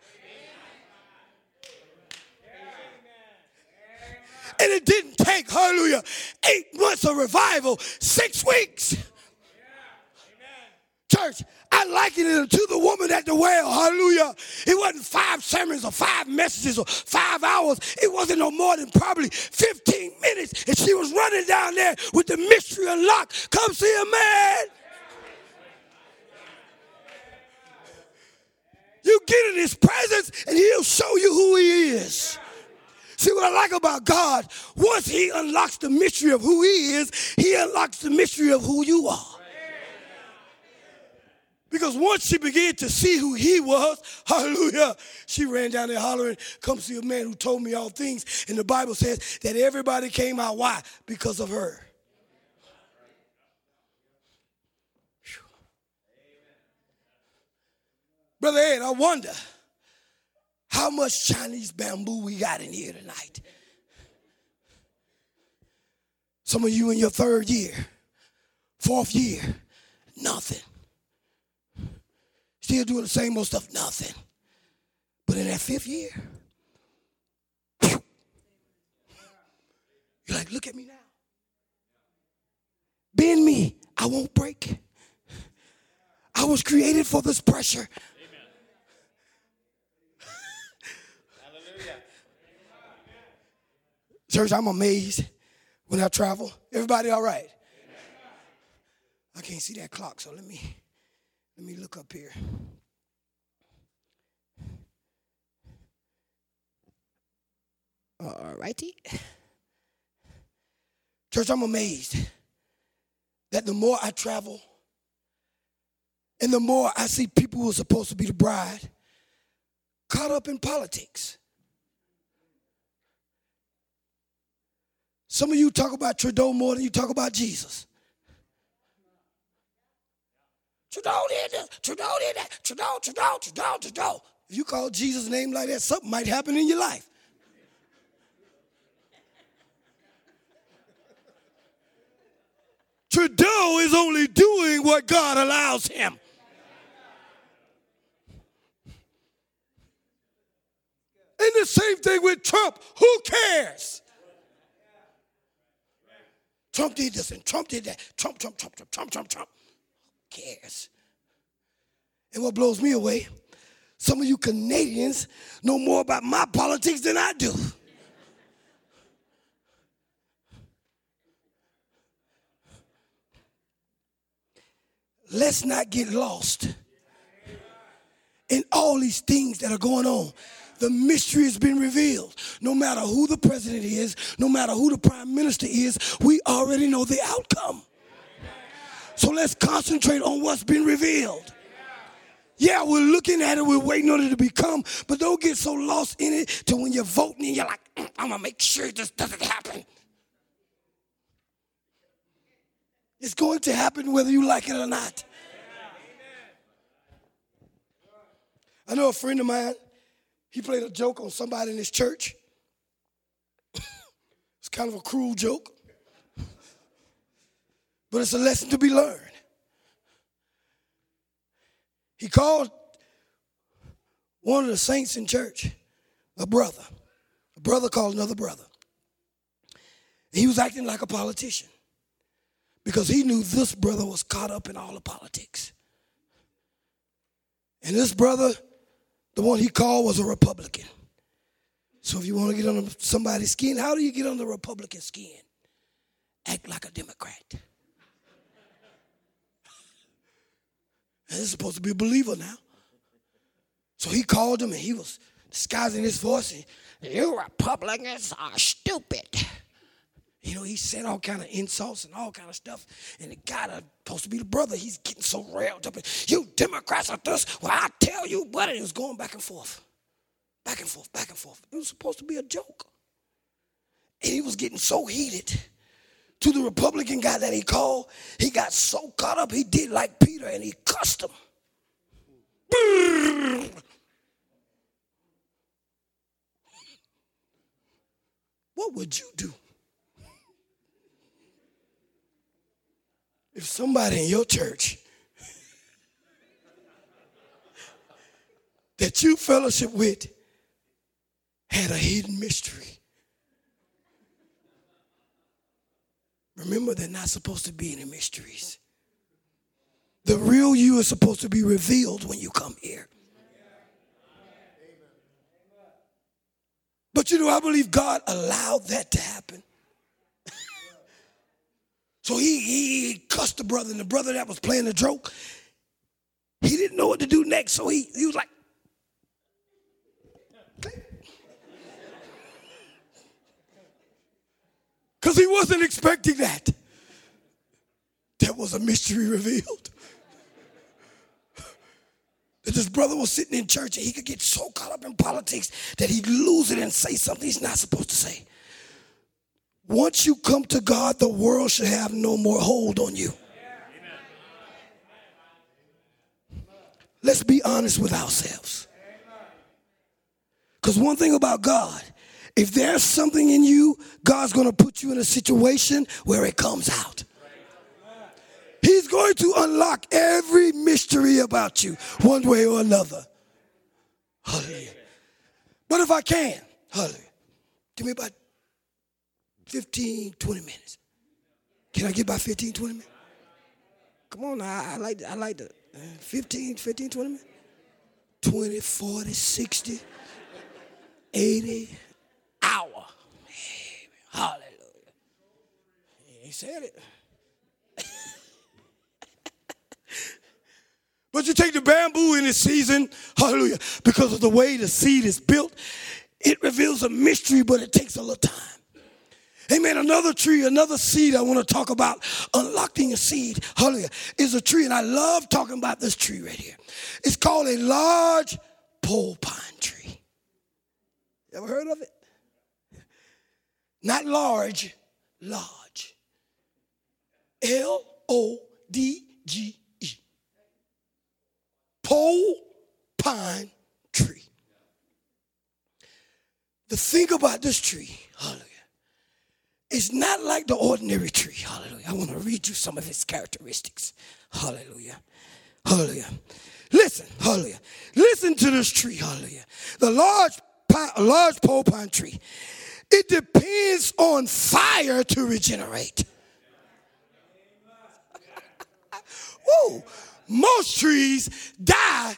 And it didn't take, hallelujah, eight months of revival, six weeks. Church, I liken it to the woman at the well. Hallelujah. It wasn't five sermons or five messages or five hours. It wasn't no more than probably 15 minutes. And she was running down there with the mystery unlocked. Come see a man. You get in his presence and he'll show you who he is. See what I like about God? Once he unlocks the mystery of who he is, he unlocks the mystery of who you are. Because once she began to see who he was, hallelujah, she ran down there hollering, Come see a man who told me all things. And the Bible says that everybody came out. Why? Because of her. Brother Ed, I wonder how much Chinese bamboo we got in here tonight. Some of you in your third year, fourth year, nothing. Still doing the same old stuff, nothing. But in that fifth year, you're like, look at me now. Bend me, I won't break. I was created for this pressure. Church, I'm amazed when I travel. Everybody all right? I can't see that clock, so let me let me look up here. All righty. Church, I'm amazed that the more I travel and the more I see people who are supposed to be the bride caught up in politics. Some of you talk about Trudeau more than you talk about Jesus. Trudeau did this, Trudeau did that, Trudeau, Trudeau, Trudeau, Trudeau. If you call Jesus' name like that, something might happen in your life. Trudeau is only doing what God allows him. And the same thing with Trump. Who cares? Trump did this and Trump did that. Trump, Trump, Trump, Trump, Trump, Trump, Trump. Who cares? And what blows me away, some of you Canadians know more about my politics than I do. Let's not get lost in all these things that are going on the mystery has been revealed. No matter who the president is, no matter who the prime minister is, we already know the outcome. So let's concentrate on what's been revealed. Yeah, we're looking at it, we're waiting on it to become, but don't get so lost in it to when you're voting and you're like, mm, I'm gonna make sure this doesn't happen. It's going to happen whether you like it or not. I know a friend of mine, he played a joke on somebody in his church. it's kind of a cruel joke, but it's a lesson to be learned. He called one of the saints in church a brother. A brother called another brother. He was acting like a politician because he knew this brother was caught up in all the politics. And this brother the one he called was a Republican. So if you want to get under somebody's skin, how do you get under Republican skin? Act like a Democrat. And this is supposed to be a believer now. So he called him and he was disguising his voice. And, you Republicans are stupid. You know, he said all kind of insults and all kind of stuff. And the guy that's supposed to be the brother, he's getting so railed up. You Democrats are this. Well, I tell you, but it was going back and forth. Back and forth, back and forth. It was supposed to be a joke. And he was getting so heated to the Republican guy that he called. He got so caught up, he did like Peter and he cussed him. What would you do? If somebody in your church that you fellowship with had a hidden mystery. Remember, they're not supposed to be any mysteries. The real you is supposed to be revealed when you come here. But you know, I believe God allowed that to happen. So he, he cussed the brother, and the brother that was playing the joke, he didn't know what to do next. So he, he was like, because he wasn't expecting that. There was a mystery revealed. That this brother was sitting in church and he could get so caught up in politics that he'd lose it and say something he's not supposed to say. Once you come to God, the world should have no more hold on you. Let's be honest with ourselves. Because one thing about God, if there's something in you, God's going to put you in a situation where it comes out. He's going to unlock every mystery about you, one way or another. Hallelujah. But if I can, hallelujah, give me about 15, 20 minutes. Can I get by 15, 20 minutes? Come on, I, I like I like the uh, 15, 15, 20 minutes. 20, 40, 60, 80, hour. Hallelujah. He said it. but you take the bamboo in this season, hallelujah, because of the way the seed is built, it reveals a mystery, but it takes a little time. Amen. Another tree, another seed I want to talk about, unlocking a seed, hallelujah, is a tree. And I love talking about this tree right here. It's called a large pole pine tree. You ever heard of it? Not large, Lodge. L O D G E. Pole pine tree. The thing about this tree, hallelujah, is not like the ordinary tree. Hallelujah. I want to read you some of its characteristics. Hallelujah. Hallelujah. Listen, hallelujah. Listen to this tree, hallelujah. The large large pole pine tree. It depends on fire to regenerate. Woo! Most trees die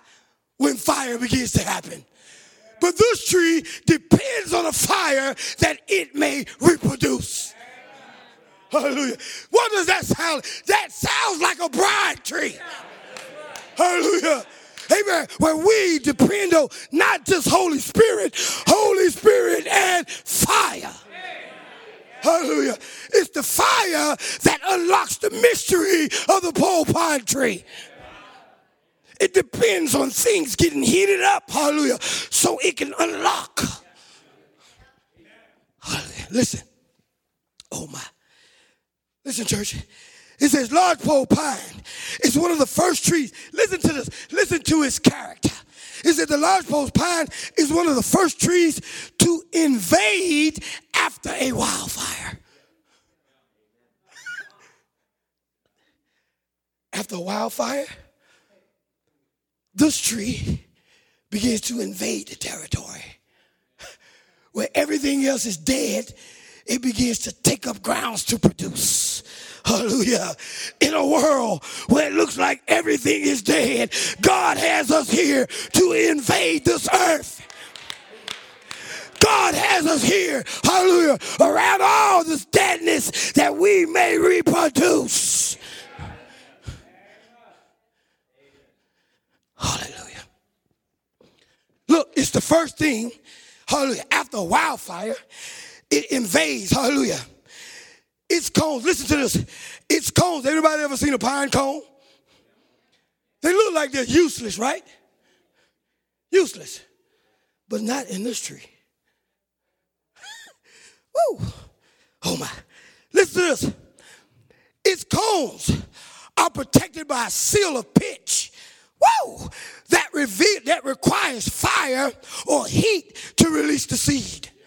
when fire begins to happen. But this tree depends on a fire that it may reproduce. Hallelujah. What does that sound? That sounds like a bride tree. Hallelujah. Amen. Where we depend on not just Holy Spirit, Holy Spirit and fire. Hallelujah. It's the fire that unlocks the mystery of the pole pine tree. It depends on things getting heated up, hallelujah, so it can unlock. Hallelujah. Listen. Oh my. Listen, church. It says lodgepole pine is one of the first trees. Listen to this. Listen to its character. It said the lodgepole pine is one of the first trees to invade after a wildfire. after a wildfire, this tree begins to invade the territory. Where everything else is dead, it begins to take up grounds to produce. Hallelujah. In a world where it looks like everything is dead, God has us here to invade this earth. God has us here, hallelujah, around all this deadness that we may reproduce. Hallelujah. Look, it's the first thing, hallelujah, after a wildfire, it invades, hallelujah. Its cones, listen to this. Its cones, everybody ever seen a pine cone? They look like they're useless, right? Useless. But not in this tree. Woo. Oh my. Listen to this. Its cones are protected by a seal of pitch. Whoa! That reveal, that requires fire or heat to release the seed.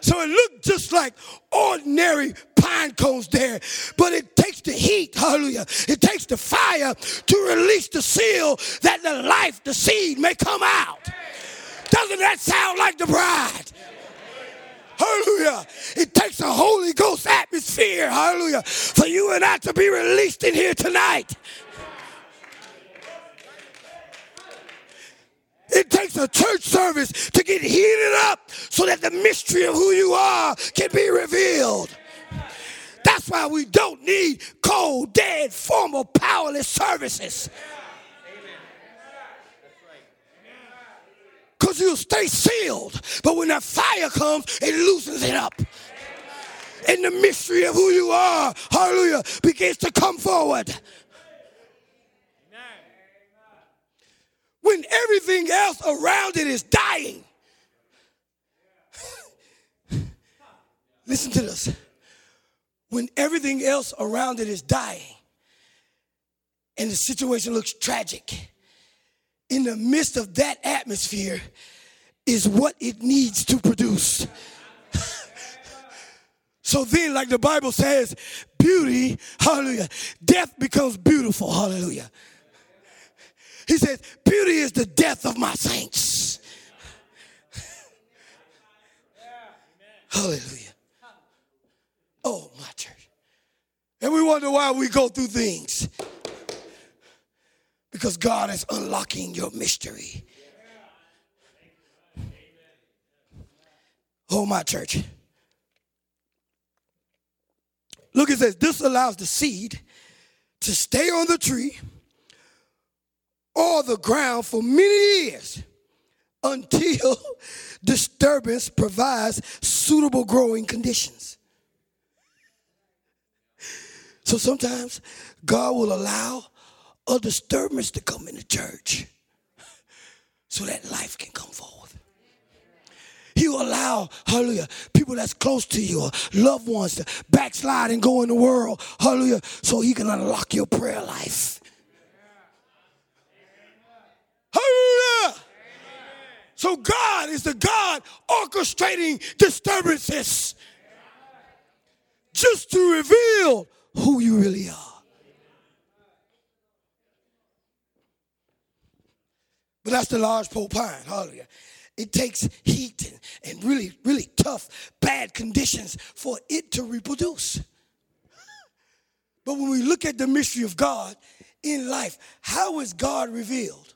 So it looked just like ordinary pine cones there, but it takes the heat, hallelujah. It takes the fire to release the seal that the life, the seed may come out. Doesn't that sound like the bride? Hallelujah. It takes a Holy Ghost atmosphere, hallelujah, for you and I to be released in here tonight. It takes a church service to get heated up so that the mystery of who you are can be revealed. That's why we don't need cold, dead, formal, powerless services. Because you'll stay sealed. But when that fire comes, it loosens it up. And the mystery of who you are, hallelujah, begins to come forward. When everything else around it is dying. Listen to this. When everything else around it is dying and the situation looks tragic, in the midst of that atmosphere is what it needs to produce. so then, like the Bible says, beauty, hallelujah, death becomes beautiful, hallelujah. He says, Beauty is the death of my saints. Hallelujah. Oh, my church. And we wonder why we go through things. Because God is unlocking your mystery. Oh, my church. Look, it says, this allows the seed to stay on the tree or the ground for many years until disturbance provides suitable growing conditions. So sometimes God will allow a disturbance to come in the church so that life can come forth. He will allow, hallelujah, people that's close to you or loved ones to backslide and go in the world, hallelujah, so he can unlock your prayer life. Hallelujah. So God is the God orchestrating disturbances just to reveal who you really are. But that's the lodgepole pine, hallelujah. It takes heat and, and really, really tough, bad conditions for it to reproduce. But when we look at the mystery of God in life, how is God revealed?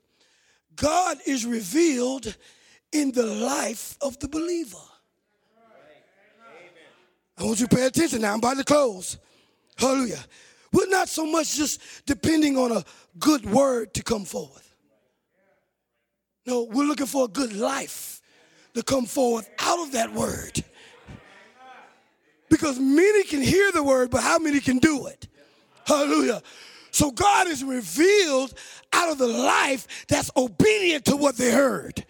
God is revealed in the life of the believer. I want you to pay attention now. I'm about to close. Hallelujah. We're not so much just depending on a good word to come forth. No, we're looking for a good life to come forth out of that word. Because many can hear the word, but how many can do it? Hallelujah. So God is revealed out of the life that's obedient to what they heard.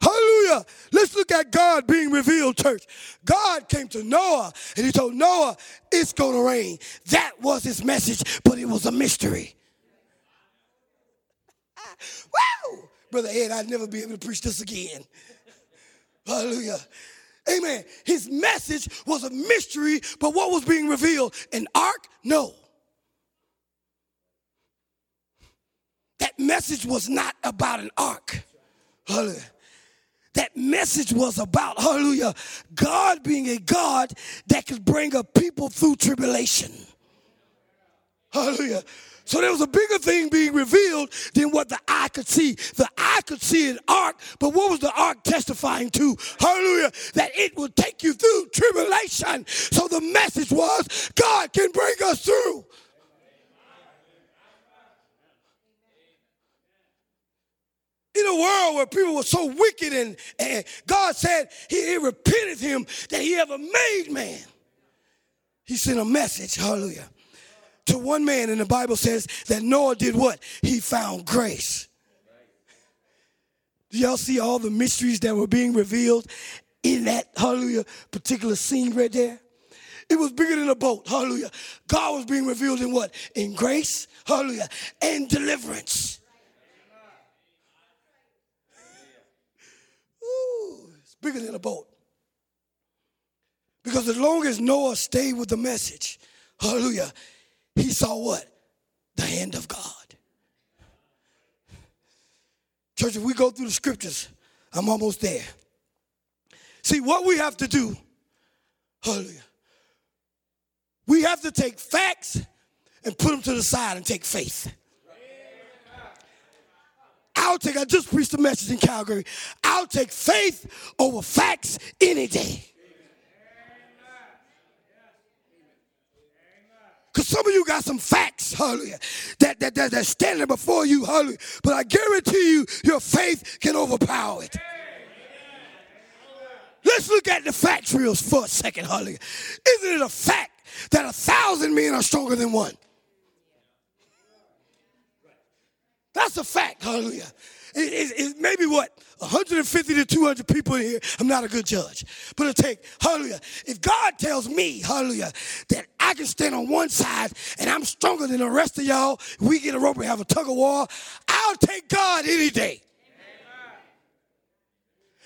Hallelujah. Let's look at God being revealed, church. God came to Noah and he told Noah, it's going to rain. That was his message, but it was a mystery. Woo! Brother Ed, I'd never be able to preach this again. Hallelujah. Amen. His message was a mystery, but what was being revealed? An ark? No. That message was not about an ark. Hallelujah. That message was about, hallelujah, God being a God that could bring a people through tribulation. Hallelujah. So there was a bigger thing being revealed than what the eye could see. The eye could see an ark, but what was the ark testifying to? Hallelujah. That it would take you through tribulation. So the message was God can bring us through. In a world where people were so wicked and, and God said he, he repented him that he ever made man. He sent a message, hallelujah to one man, and the Bible says that Noah did what? He found grace. Do y'all see all the mysteries that were being revealed in that, hallelujah, particular scene right there? It was bigger than a boat, hallelujah. God was being revealed in what? In grace, hallelujah, and deliverance. Ooh, it's bigger than a boat. Because as long as Noah stayed with the message, hallelujah, he saw what? The hand of God. Church, if we go through the scriptures, I'm almost there. See, what we have to do, hallelujah, we have to take facts and put them to the side and take faith. I'll take, I just preached a message in Calgary. I'll take faith over facts any day. Because some of you got some facts, hallelujah, that, that, that, that's standing before you, hallelujah. But I guarantee you, your faith can overpower it. Let's look at the facts real for a second, hallelujah. Isn't it a fact that a thousand men are stronger than one? That's a fact, hallelujah. It, it, it maybe what 150 to 200 people in here. I'm not a good judge, but it'll take hallelujah. If God tells me hallelujah that I can stand on one side and I'm stronger than the rest of y'all, we get a rope and have a tug of war. I'll take God any day.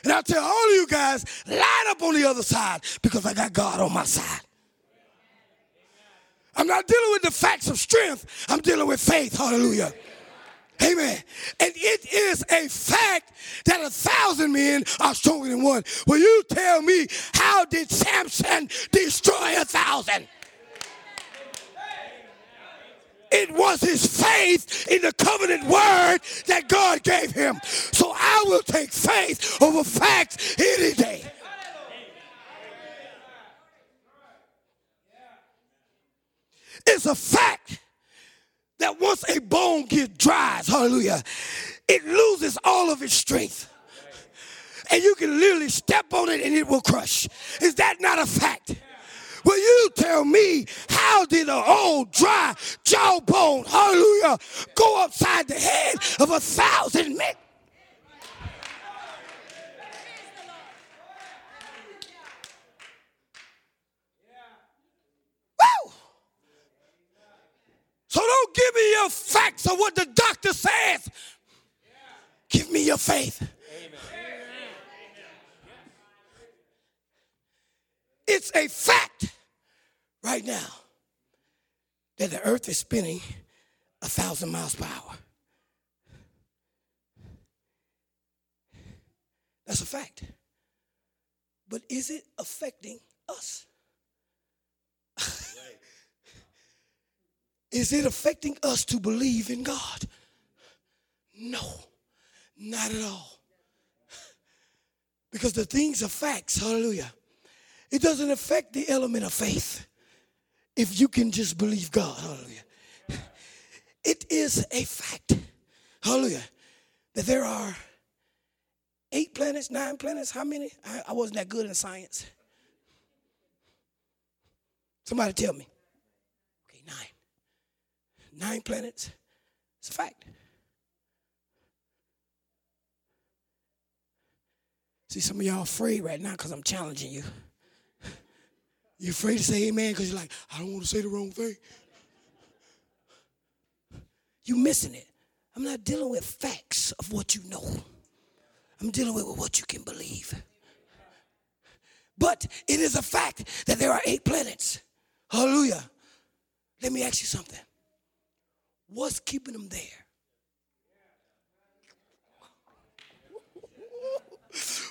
And I'll tell all of you guys, line up on the other side because I got God on my side. I'm not dealing with the facts of strength. I'm dealing with faith. Hallelujah. Amen. And it is a fact that a thousand men are stronger than one. Will you tell me how did Samson destroy a thousand? It was his faith in the covenant word that God gave him. So I will take faith over facts any day. It's a fact that once a bone gets dries, hallelujah, it loses all of its strength. And you can literally step on it and it will crush. Is that not a fact? Will you tell me how did an old dry jawbone, hallelujah, go upside the head of a thousand men? So don't give me your facts of what the doctor says. Give me your faith. It's a fact right now that the earth is spinning a thousand miles per hour. That's a fact. But is it affecting us? is it affecting us to believe in God? No, not at all. Because the things are facts, hallelujah. It doesn't affect the element of faith if you can just believe God, hallelujah. It is a fact, hallelujah, that there are eight planets, nine planets, how many? I, I wasn't that good in science. Somebody tell me. Nine planets. It's a fact. See, some of y'all afraid right now because I'm challenging you. You're afraid to say amen because you're like, I don't want to say the wrong thing. You're missing it. I'm not dealing with facts of what you know. I'm dealing with what you can believe. But it is a fact that there are eight planets. Hallelujah. Let me ask you something. What's keeping them there?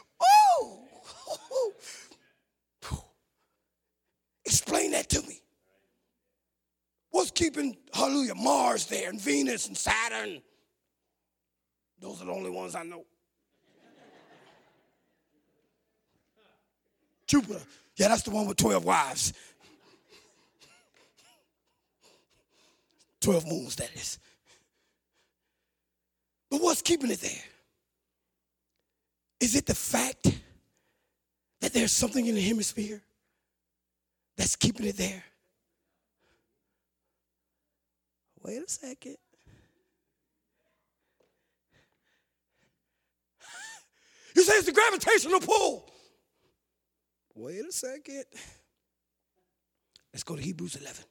Explain that to me. What's keeping, hallelujah, Mars there and Venus and Saturn? Those are the only ones I know. Jupiter. Yeah, that's the one with 12 wives. 12 moons, that is. But what's keeping it there? Is it the fact that there's something in the hemisphere that's keeping it there? Wait a second. You say it's the gravitational pull. Wait a second. Let's go to Hebrews 11.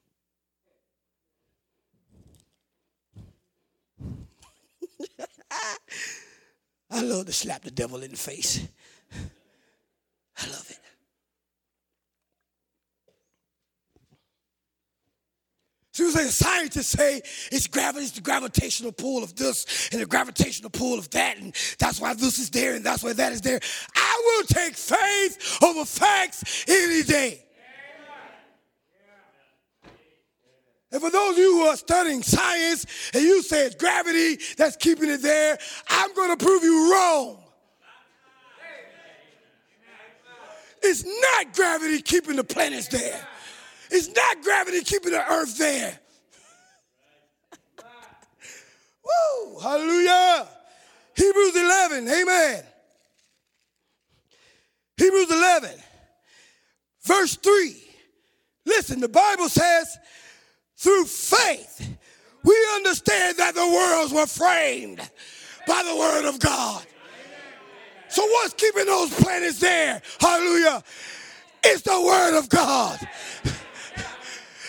I love to slap the devil in the face. I love it. So you say scientists say it's gravity, it's the gravitational pull of this and the gravitational pull of that, and that's why this is there and that's why that is there. I will take faith over facts any day. And for those of you who are studying science and you say it's gravity that's keeping it there, I'm going to prove you wrong. It's not gravity keeping the planets there. It's not gravity keeping the earth there. Woo! Hallelujah. Hebrews 11, amen. Hebrews 11, verse 3. Listen, the Bible says, through faith, we understand that the worlds were framed by the word of God. So, what's keeping those planets there? Hallelujah. It's the word of God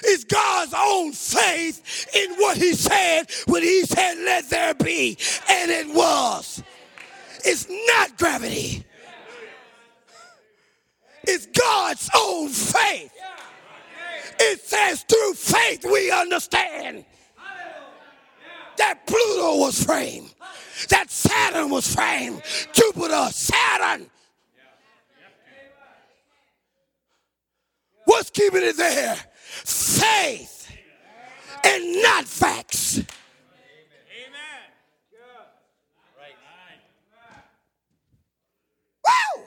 It's God's own faith in what he said when he said, let there be. And it was. It's not gravity. It's God's own faith. It says through faith we understand that Pluto was framed, that Saturn was framed, Jupiter, Saturn. What's keeping it there? faith and not facts. Amen. Right. Woo!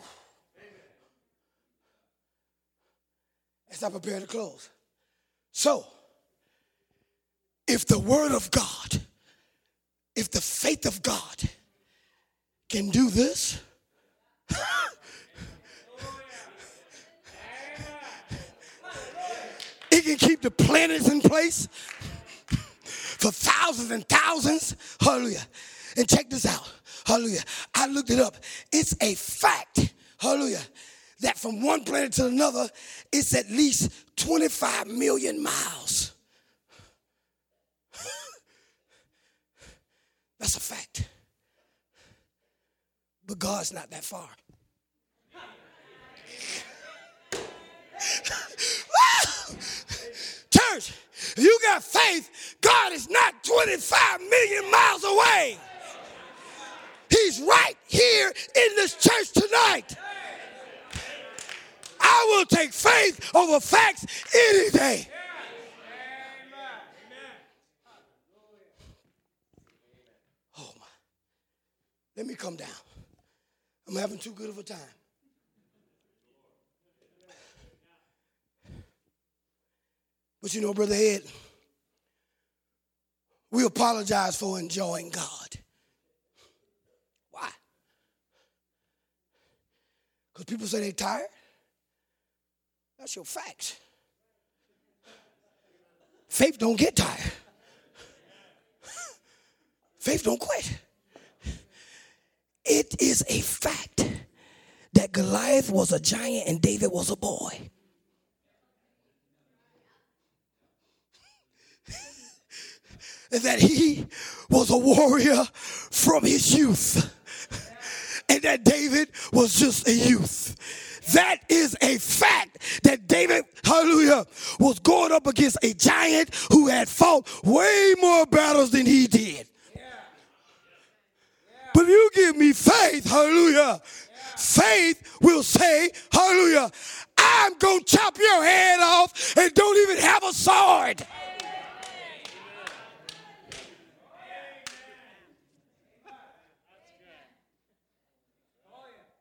As I prepare to close. So, if the Word of God, if the faith of God can do this, It can keep the planets in place for thousands and thousands. Hallelujah. And check this out. Hallelujah. I looked it up. It's a fact. Hallelujah. That from one planet to another, it's at least 25 million miles. That's a fact. But God's not that far. Church, you got faith, God is not 25 million miles away. He's right here in this church tonight. I will take faith over facts any day. Oh my. Let me come down. I'm having too good of a time. But you know, Brother Ed, we apologize for enjoying God. Why? Because people say they're tired. That's your facts. Faith don't get tired. Faith don't quit. It is a fact that Goliath was a giant and David was a boy. and that he was a warrior from his youth. And that David was just a youth. That is a fact that David, hallelujah, was going up against a giant who had fought way more battles than he did. But you give me faith, hallelujah. Faith will say, hallelujah, I'm going to chop your head off and don't even have a sword.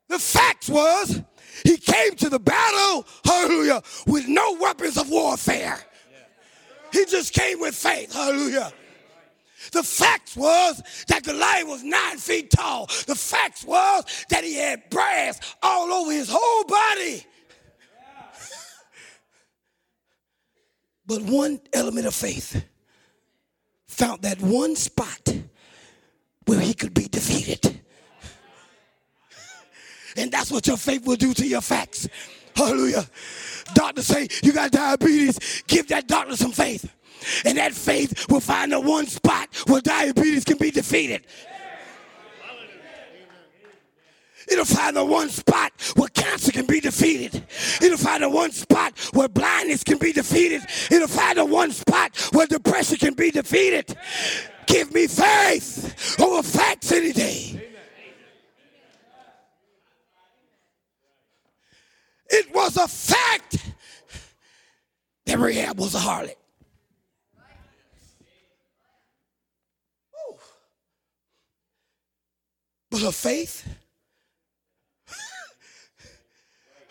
The fact was, he came to the battle, hallelujah, with no weapons of warfare. He just came with faith, hallelujah. The fact was that Goliath was nine feet tall. The fact was that he had brass all over his whole body. but one element of faith found that one spot where he could be defeated. And that's what your faith will do to your facts. Hallelujah. Doctors say you got diabetes, give that doctor some faith. And that faith will find the one spot where diabetes can be defeated. It'll find the one spot where cancer can be defeated. It'll find the one spot where blindness can be defeated. It'll find the one spot where depression can be defeated. Give me faith over facts any day. It was a fact that Rahab was a harlot. But her faith,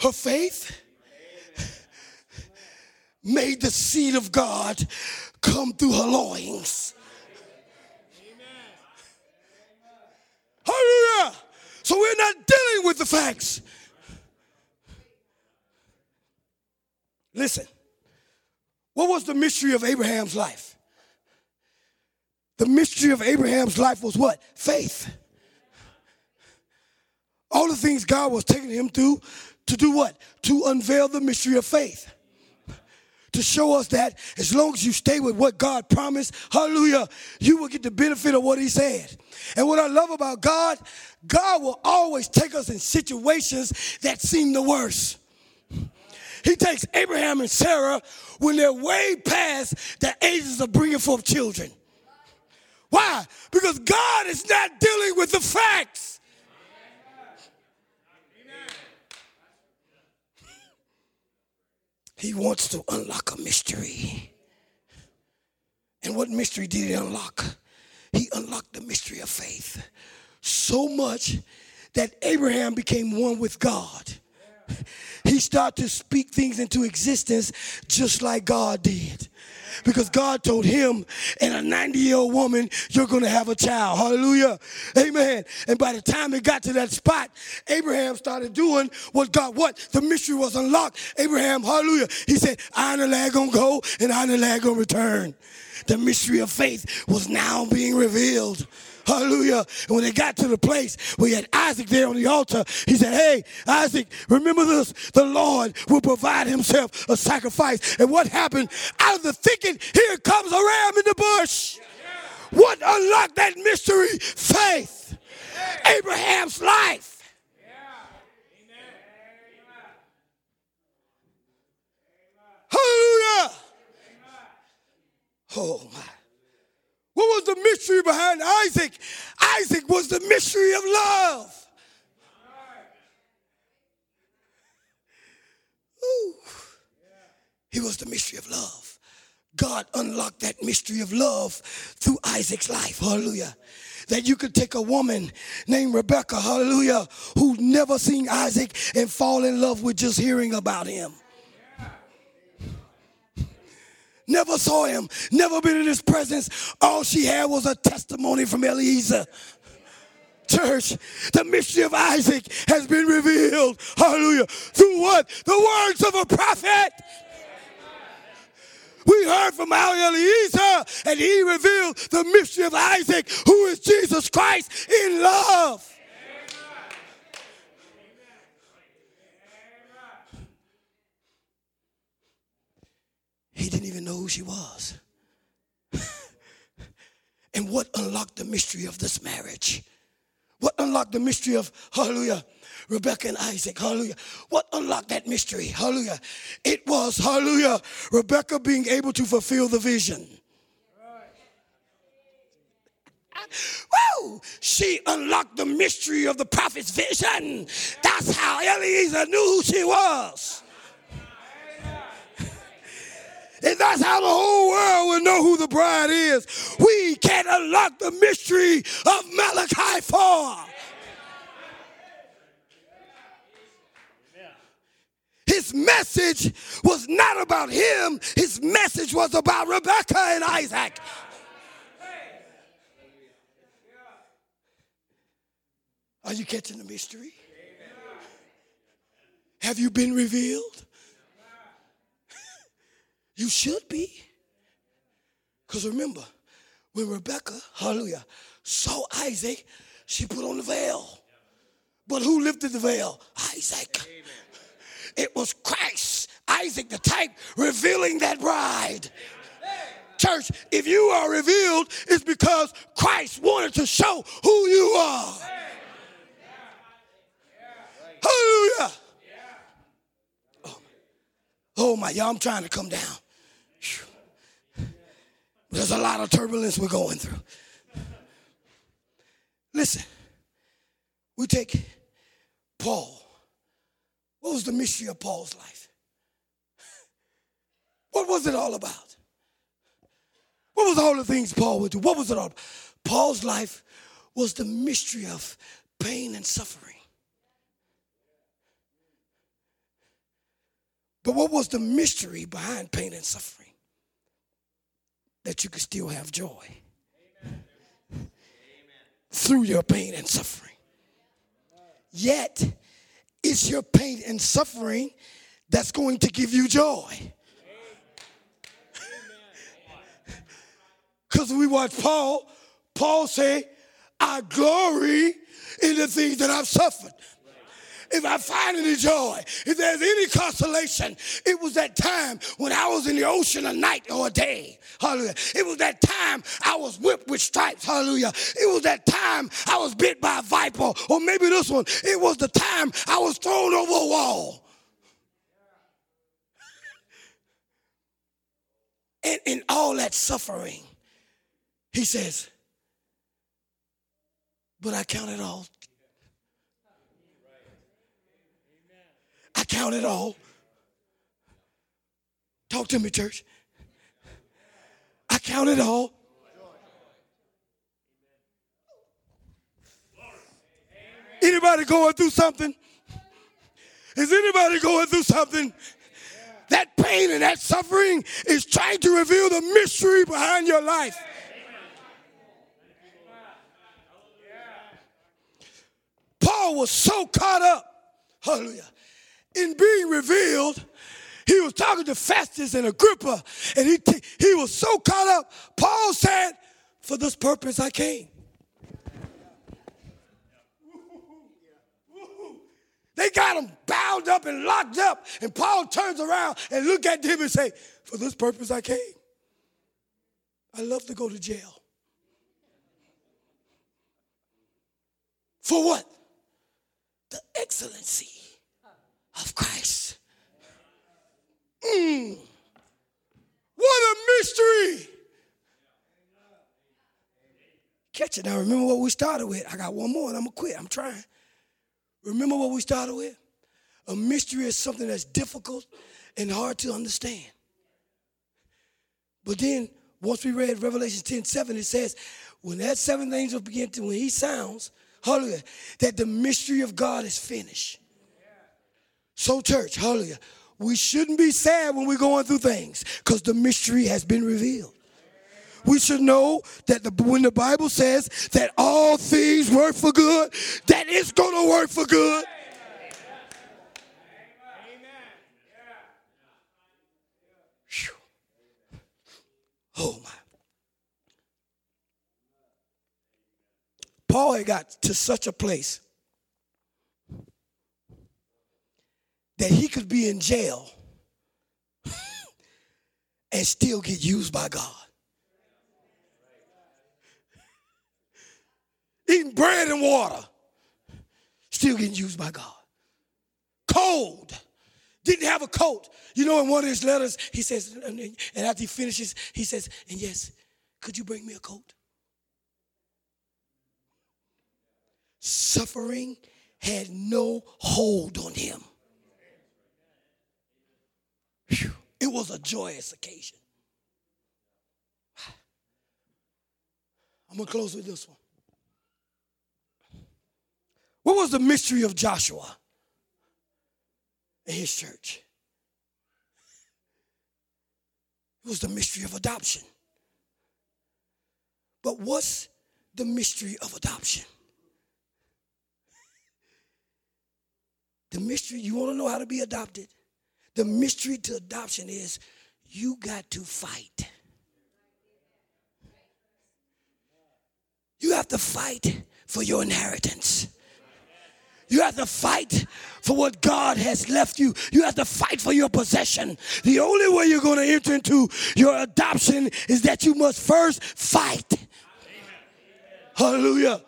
her faith made the seed of God come through her loins. Hallelujah. So we're not dealing with the facts. Listen, what was the mystery of Abraham's life? The mystery of Abraham's life was what? Faith. All the things God was taking him through to do what? To unveil the mystery of faith. To show us that as long as you stay with what God promised, hallelujah, you will get the benefit of what He said. And what I love about God, God will always take us in situations that seem the worst. He takes Abraham and Sarah when they're way past the ages of bringing forth children. Why? Because God is not dealing with the facts. He wants to unlock a mystery. And what mystery did he unlock? He unlocked the mystery of faith so much that Abraham became one with God he started to speak things into existence just like God did. Because God told him and a 90 year old woman, you're going to have a child. Hallelujah. Amen. And by the time it got to that spot, Abraham started doing what God, what? The mystery was unlocked. Abraham, hallelujah. He said, I and the lad going to go and I and the lad going to return. The mystery of faith was now being revealed. Hallelujah. And when they got to the place where he had Isaac there on the altar, he said, Hey, Isaac, remember this. The Lord will provide himself a sacrifice. And what happened? Out of the thicket, here comes a ram in the bush. What unlocked that mystery? Faith. Abraham's life. Hallelujah. Oh my. What was the mystery behind Isaac? Isaac was the mystery of love. Ooh. He was the mystery of love. God unlocked that mystery of love through Isaac's life. Hallelujah. That you could take a woman named Rebecca, hallelujah, who'd never seen Isaac and fall in love with just hearing about him. Never saw him, never been in his presence. All she had was a testimony from Eliezer church, the mystery of Isaac has been revealed. Hallelujah. Through what? The words of a prophet. We heard from our Eliezer, and he revealed the mystery of Isaac, who is Jesus Christ in love. He didn't even know who she was. and what unlocked the mystery of this marriage? What unlocked the mystery of, hallelujah, Rebecca and Isaac, hallelujah. What unlocked that mystery, hallelujah? It was, hallelujah, Rebecca being able to fulfill the vision. Woo! She unlocked the mystery of the prophet's vision. That's how Eliezer knew who she was. And that's how the whole world will know who the bride is. We can't unlock the mystery of Malachi 4. His message was not about him, his message was about Rebecca and Isaac. Are you catching the mystery? Have you been revealed? You should be. Because remember, when Rebecca, hallelujah, saw Isaac, she put on the veil. But who lifted the veil? Isaac. It was Christ, Isaac, the type, revealing that bride. Church, if you are revealed, it's because Christ wanted to show who you are. Hallelujah. Oh, oh my, y'all, I'm trying to come down. There's a lot of turbulence we're going through. Listen, we take Paul. What was the mystery of Paul's life? What was it all about? What was all the things Paul would do? What was it all about? Paul's life was the mystery of pain and suffering. But what was the mystery behind pain and suffering? That you can still have joy Amen. through your pain and suffering. Yet, it's your pain and suffering that's going to give you joy. Because we watch Paul, Paul say, I glory in the things that I've suffered if I find any joy, if there's any consolation, it was that time when I was in the ocean a night or a day. Hallelujah. It was that time I was whipped with stripes. Hallelujah. It was that time I was bit by a viper, or maybe this one. It was the time I was thrown over a wall. And in all that suffering, he says, but I count it all count it all. Talk to me, church. I count it all. Anybody going through something? Is anybody going through something? That pain and that suffering is trying to reveal the mystery behind your life. Paul was so caught up, hallelujah, in being revealed, he was talking to Festus and Agrippa, and he, t- he was so caught up. Paul said, For this purpose I came. They got him bound up and locked up, and Paul turns around and look at him and say, For this purpose I came. I love to go to jail. For what? The excellency of Christ. Mm. What a mystery! Catch it now. Remember what we started with. I got one more and I'm going to quit. I'm trying. Remember what we started with? A mystery is something that's difficult and hard to understand. But then, once we read Revelation 10 7, it says, when that seventh angel begin to, when he sounds, hallelujah, that the mystery of God is finished. So, church, hallelujah, we shouldn't be sad when we're going through things because the mystery has been revealed. We should know that the, when the Bible says that all things work for good, that it's going to work for good. Oh my. Paul had got to such a place that he could be in jail and still get used by God. Eating bread and water, still getting used by God. Cold, didn't have a coat. You know, in one of his letters, he says, and after he finishes, he says, and yes, could you bring me a coat? Suffering had no hold on him. It was a joyous occasion. I'm going to close with this one. What was the mystery of Joshua and his church? It was the mystery of adoption. But what's the mystery of adoption? The mystery, you want to know how to be adopted? The mystery to adoption is you got to fight. You have to fight for your inheritance. You have to fight for what God has left you. You have to fight for your possession. The only way you're going to enter into your adoption is that you must first fight. Hallelujah.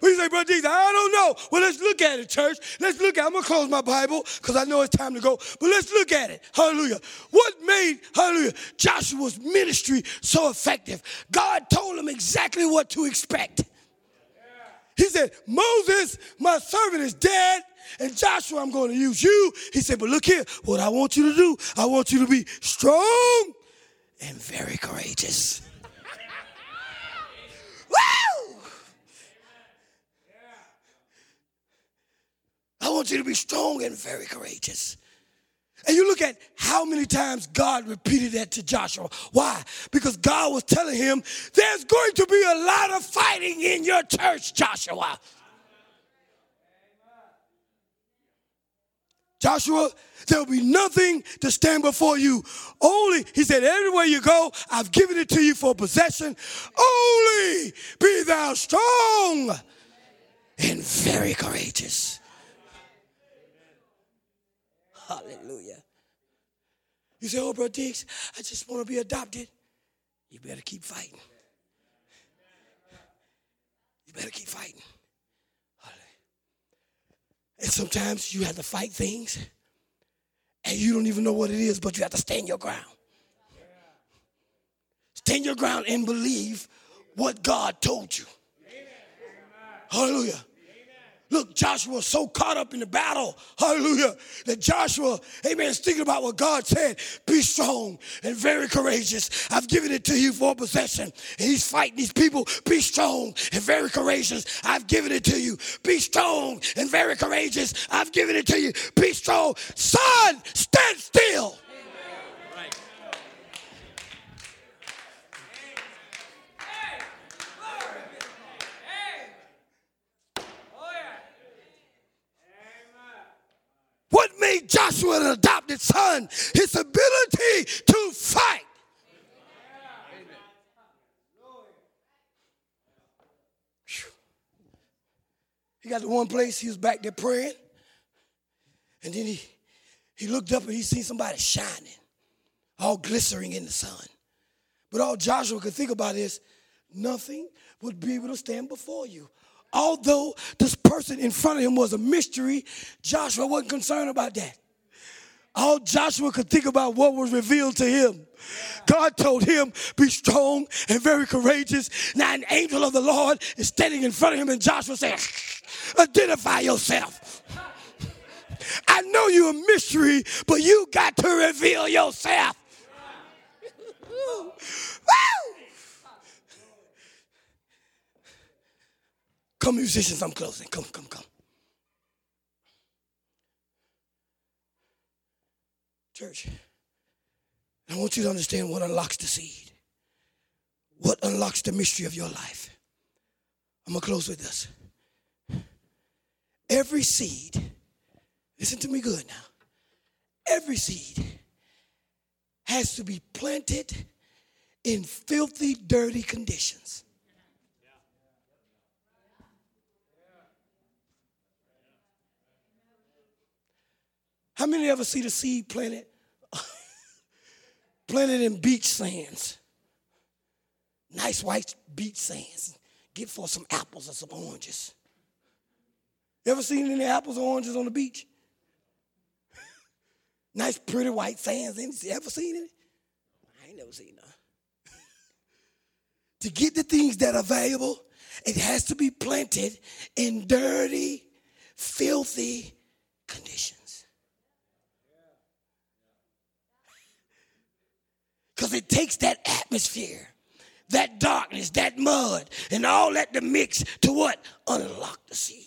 We say, Brother Jesus, I don't know. Well, let's look at it, church. Let's look at it. I'm going to close my Bible because I know it's time to go. But let's look at it. Hallelujah. What made, hallelujah, Joshua's ministry so effective? God told him exactly what to expect. He said, Moses, my servant, is dead. And Joshua, I'm going to use you. He said, But look here, what I want you to do, I want you to be strong and very courageous. I want you to be strong and very courageous. And you look at how many times God repeated that to Joshua. Why? Because God was telling him, there's going to be a lot of fighting in your church, Joshua. Joshua, there'll be nothing to stand before you. Only, he said, everywhere you go, I've given it to you for possession. Only be thou strong and very courageous. Hallelujah. You say, oh, bro Diggs, I just want to be adopted. You better keep fighting. You better keep fighting. And sometimes you have to fight things and you don't even know what it is, but you have to stand your ground. Stand your ground and believe what God told you. Hallelujah. Look, Joshua was so caught up in the battle, hallelujah, that Joshua, amen, is thinking about what God said. Be strong and very courageous. I've given it to you for possession. And he's fighting these people. Be strong and very courageous. I've given it to you. Be strong and very courageous. I've given it to you. Be strong. Son, stand still. What made Joshua an adopted His ability to fight. He got to one place, he was back there praying. And then he, he looked up and he seen somebody shining, all glistering in the sun. But all Joshua could think about is nothing would be able to stand before you. although this person in front of him was a mystery, Joshua wasn't concerned about that. All Joshua could think about what was revealed to him. God told him, Be strong and very courageous. Now, an angel of the Lord is standing in front of him, and Joshua said, Identify yourself. I know you're a mystery, but you got to reveal yourself. Come, musicians, I'm closing. Come, come, come. Church, I want you to understand what unlocks the seed, what unlocks the mystery of your life. I'm going to close with this. Every seed, listen to me good now. Every seed has to be planted in filthy, dirty conditions. How many ever see the seed planted? Planted in beach sands. Nice white beach sands. Get for some apples or some oranges. You ever seen any apples or oranges on the beach? nice pretty white sands. Any, ever seen it? I ain't never seen none. to get the things that are valuable, it has to be planted in dirty, filthy conditions. Because it takes that atmosphere, that darkness, that mud, and all that to mix to what? Unlock the seed.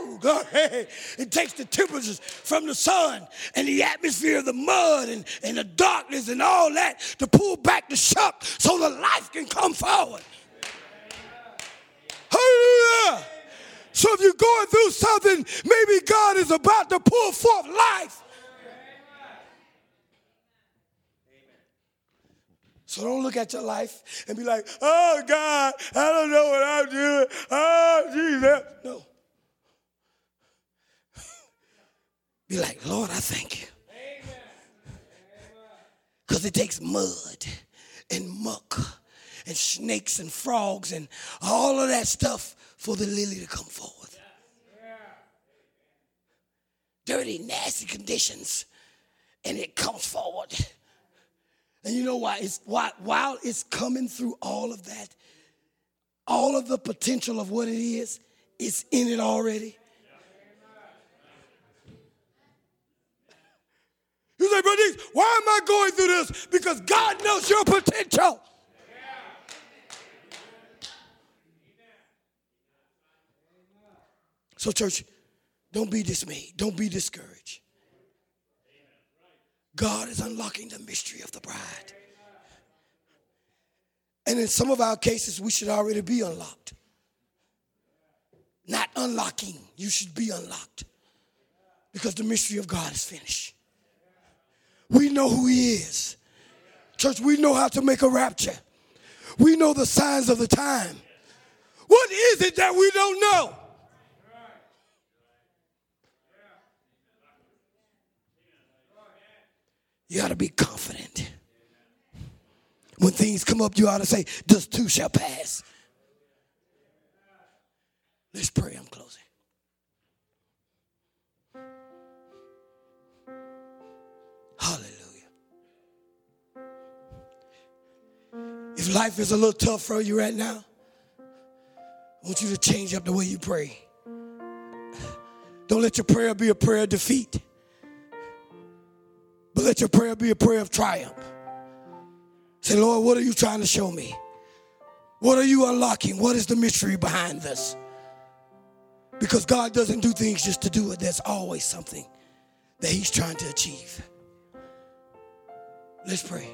Woo! God, hey, it takes the temperatures from the sun and the atmosphere of the mud and, and the darkness and all that to pull back the shock so the life can come forward. Hallelujah! So if you're going through something, maybe God is about to pull forth life. So don't look at your life and be like, oh God, I don't know what I'm doing. Oh Jesus. No. Be like, Lord, I thank you. Because it takes mud and muck and snakes and frogs and all of that stuff for the lily to come forth. Dirty, nasty conditions, and it comes forward. And you know why? It's why while it's coming through all of that, all of the potential of what it is, it's in it already. You say, Brother, why am I going through this? Because God knows your potential. So, church, don't be dismayed. Don't be discouraged. God is unlocking the mystery of the bride. And in some of our cases, we should already be unlocked. Not unlocking, you should be unlocked because the mystery of God is finished. We know who He is. Church, we know how to make a rapture. We know the signs of the time. What is it that we don't know? You ought to be confident. When things come up, you ought to say, This too shall pass. Let's pray. I'm closing. Hallelujah. If life is a little tough for you right now, I want you to change up the way you pray. Don't let your prayer be a prayer of defeat. Let your prayer be a prayer of triumph. Say, Lord, what are you trying to show me? What are you unlocking? What is the mystery behind this? Because God doesn't do things just to do it, there's always something that He's trying to achieve. Let's pray.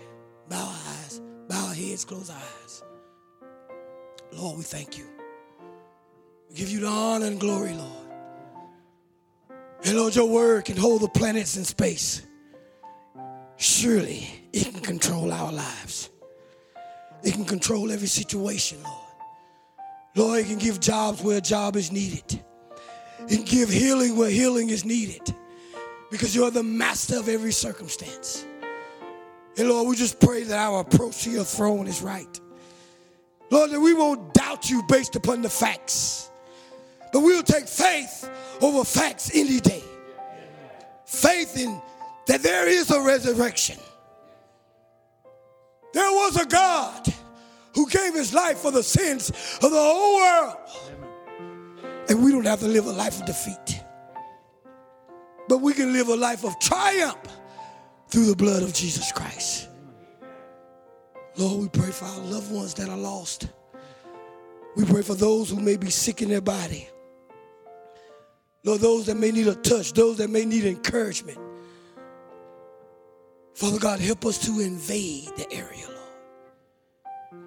Bow our eyes, bow our heads, close our eyes. Lord, we thank you. We give you the honor and glory, Lord. And Lord, your word can hold the planets in space surely it can control our lives. It can control every situation, Lord. Lord, it can give jobs where a job is needed. It can give healing where healing is needed. Because you're the master of every circumstance. And Lord, we just pray that our approach to your throne is right. Lord, that we won't doubt you based upon the facts, but we'll take faith over facts any day. Faith in that there is a resurrection. There was a God who gave his life for the sins of the whole world. And we don't have to live a life of defeat, but we can live a life of triumph through the blood of Jesus Christ. Lord, we pray for our loved ones that are lost. We pray for those who may be sick in their body. Lord, those that may need a touch, those that may need encouragement. Father God, help us to invade the area, Lord,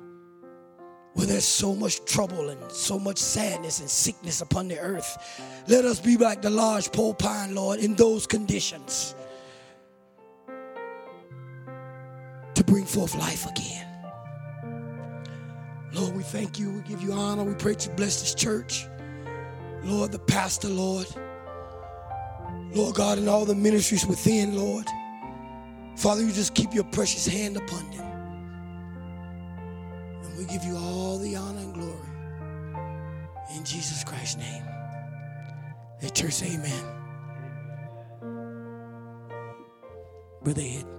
where there's so much trouble and so much sadness and sickness upon the earth. Let us be like the lodgepole pine, Lord, in those conditions to bring forth life again. Lord, we thank you. We give you honor. We pray to bless this church. Lord, the pastor, Lord. Lord God, and all the ministries within, Lord. Father, you just keep your precious hand upon them. And we give you all the honor and glory. In Jesus Christ's name. The church amen. Brother Ed.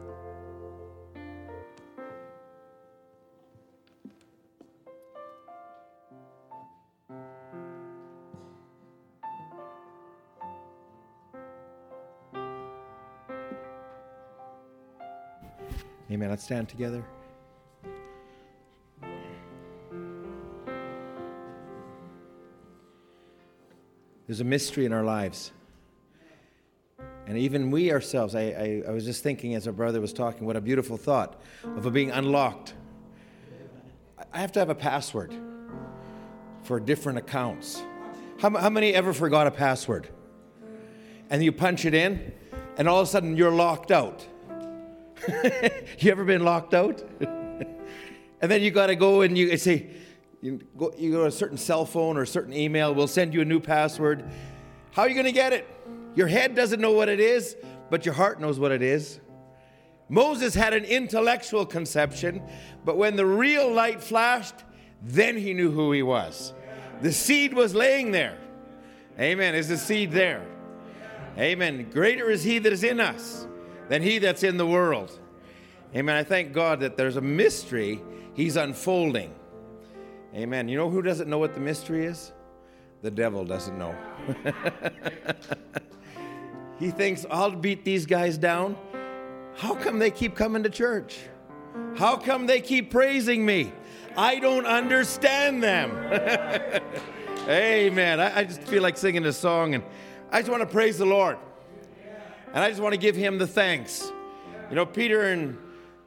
Amen. Let's stand together. There's a mystery in our lives. And even we ourselves, I, I, I was just thinking as our brother was talking, what a beautiful thought of being unlocked. I have to have a password for different accounts. How, how many ever forgot a password? And you punch it in, and all of a sudden you're locked out. you ever been locked out? and then you got to go and you say, you go, you go to a certain cell phone or a certain email, we'll send you a new password. How are you going to get it? Your head doesn't know what it is, but your heart knows what it is. Moses had an intellectual conception, but when the real light flashed, then he knew who he was. The seed was laying there. Amen. Is the seed there? Amen. Greater is he that is in us than he that's in the world. Amen. I thank God that there's a mystery he's unfolding. Amen. You know who doesn't know what the mystery is? The devil doesn't know. he thinks, I'll beat these guys down. How come they keep coming to church? How come they keep praising me? I don't understand them. Amen. I, I, just feel like singing a song, and I just want to praise the Lord. And I just want to give him the thanks. You know, Peter and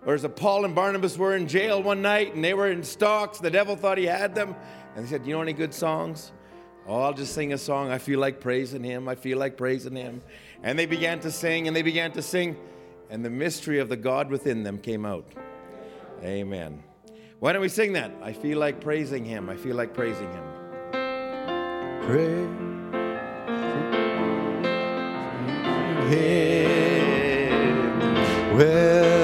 or as Paul and Barnabas were in jail one night and they were in stocks. The devil thought he had them. And he said, You know any good songs? Oh, I'll just sing a song. I feel like praising him. I feel like praising him. And they began to sing and they began to sing. And the mystery of the God within them came out. Amen. Why don't we sing that? I feel like praising him. I feel like praising him. Praise Him. Well,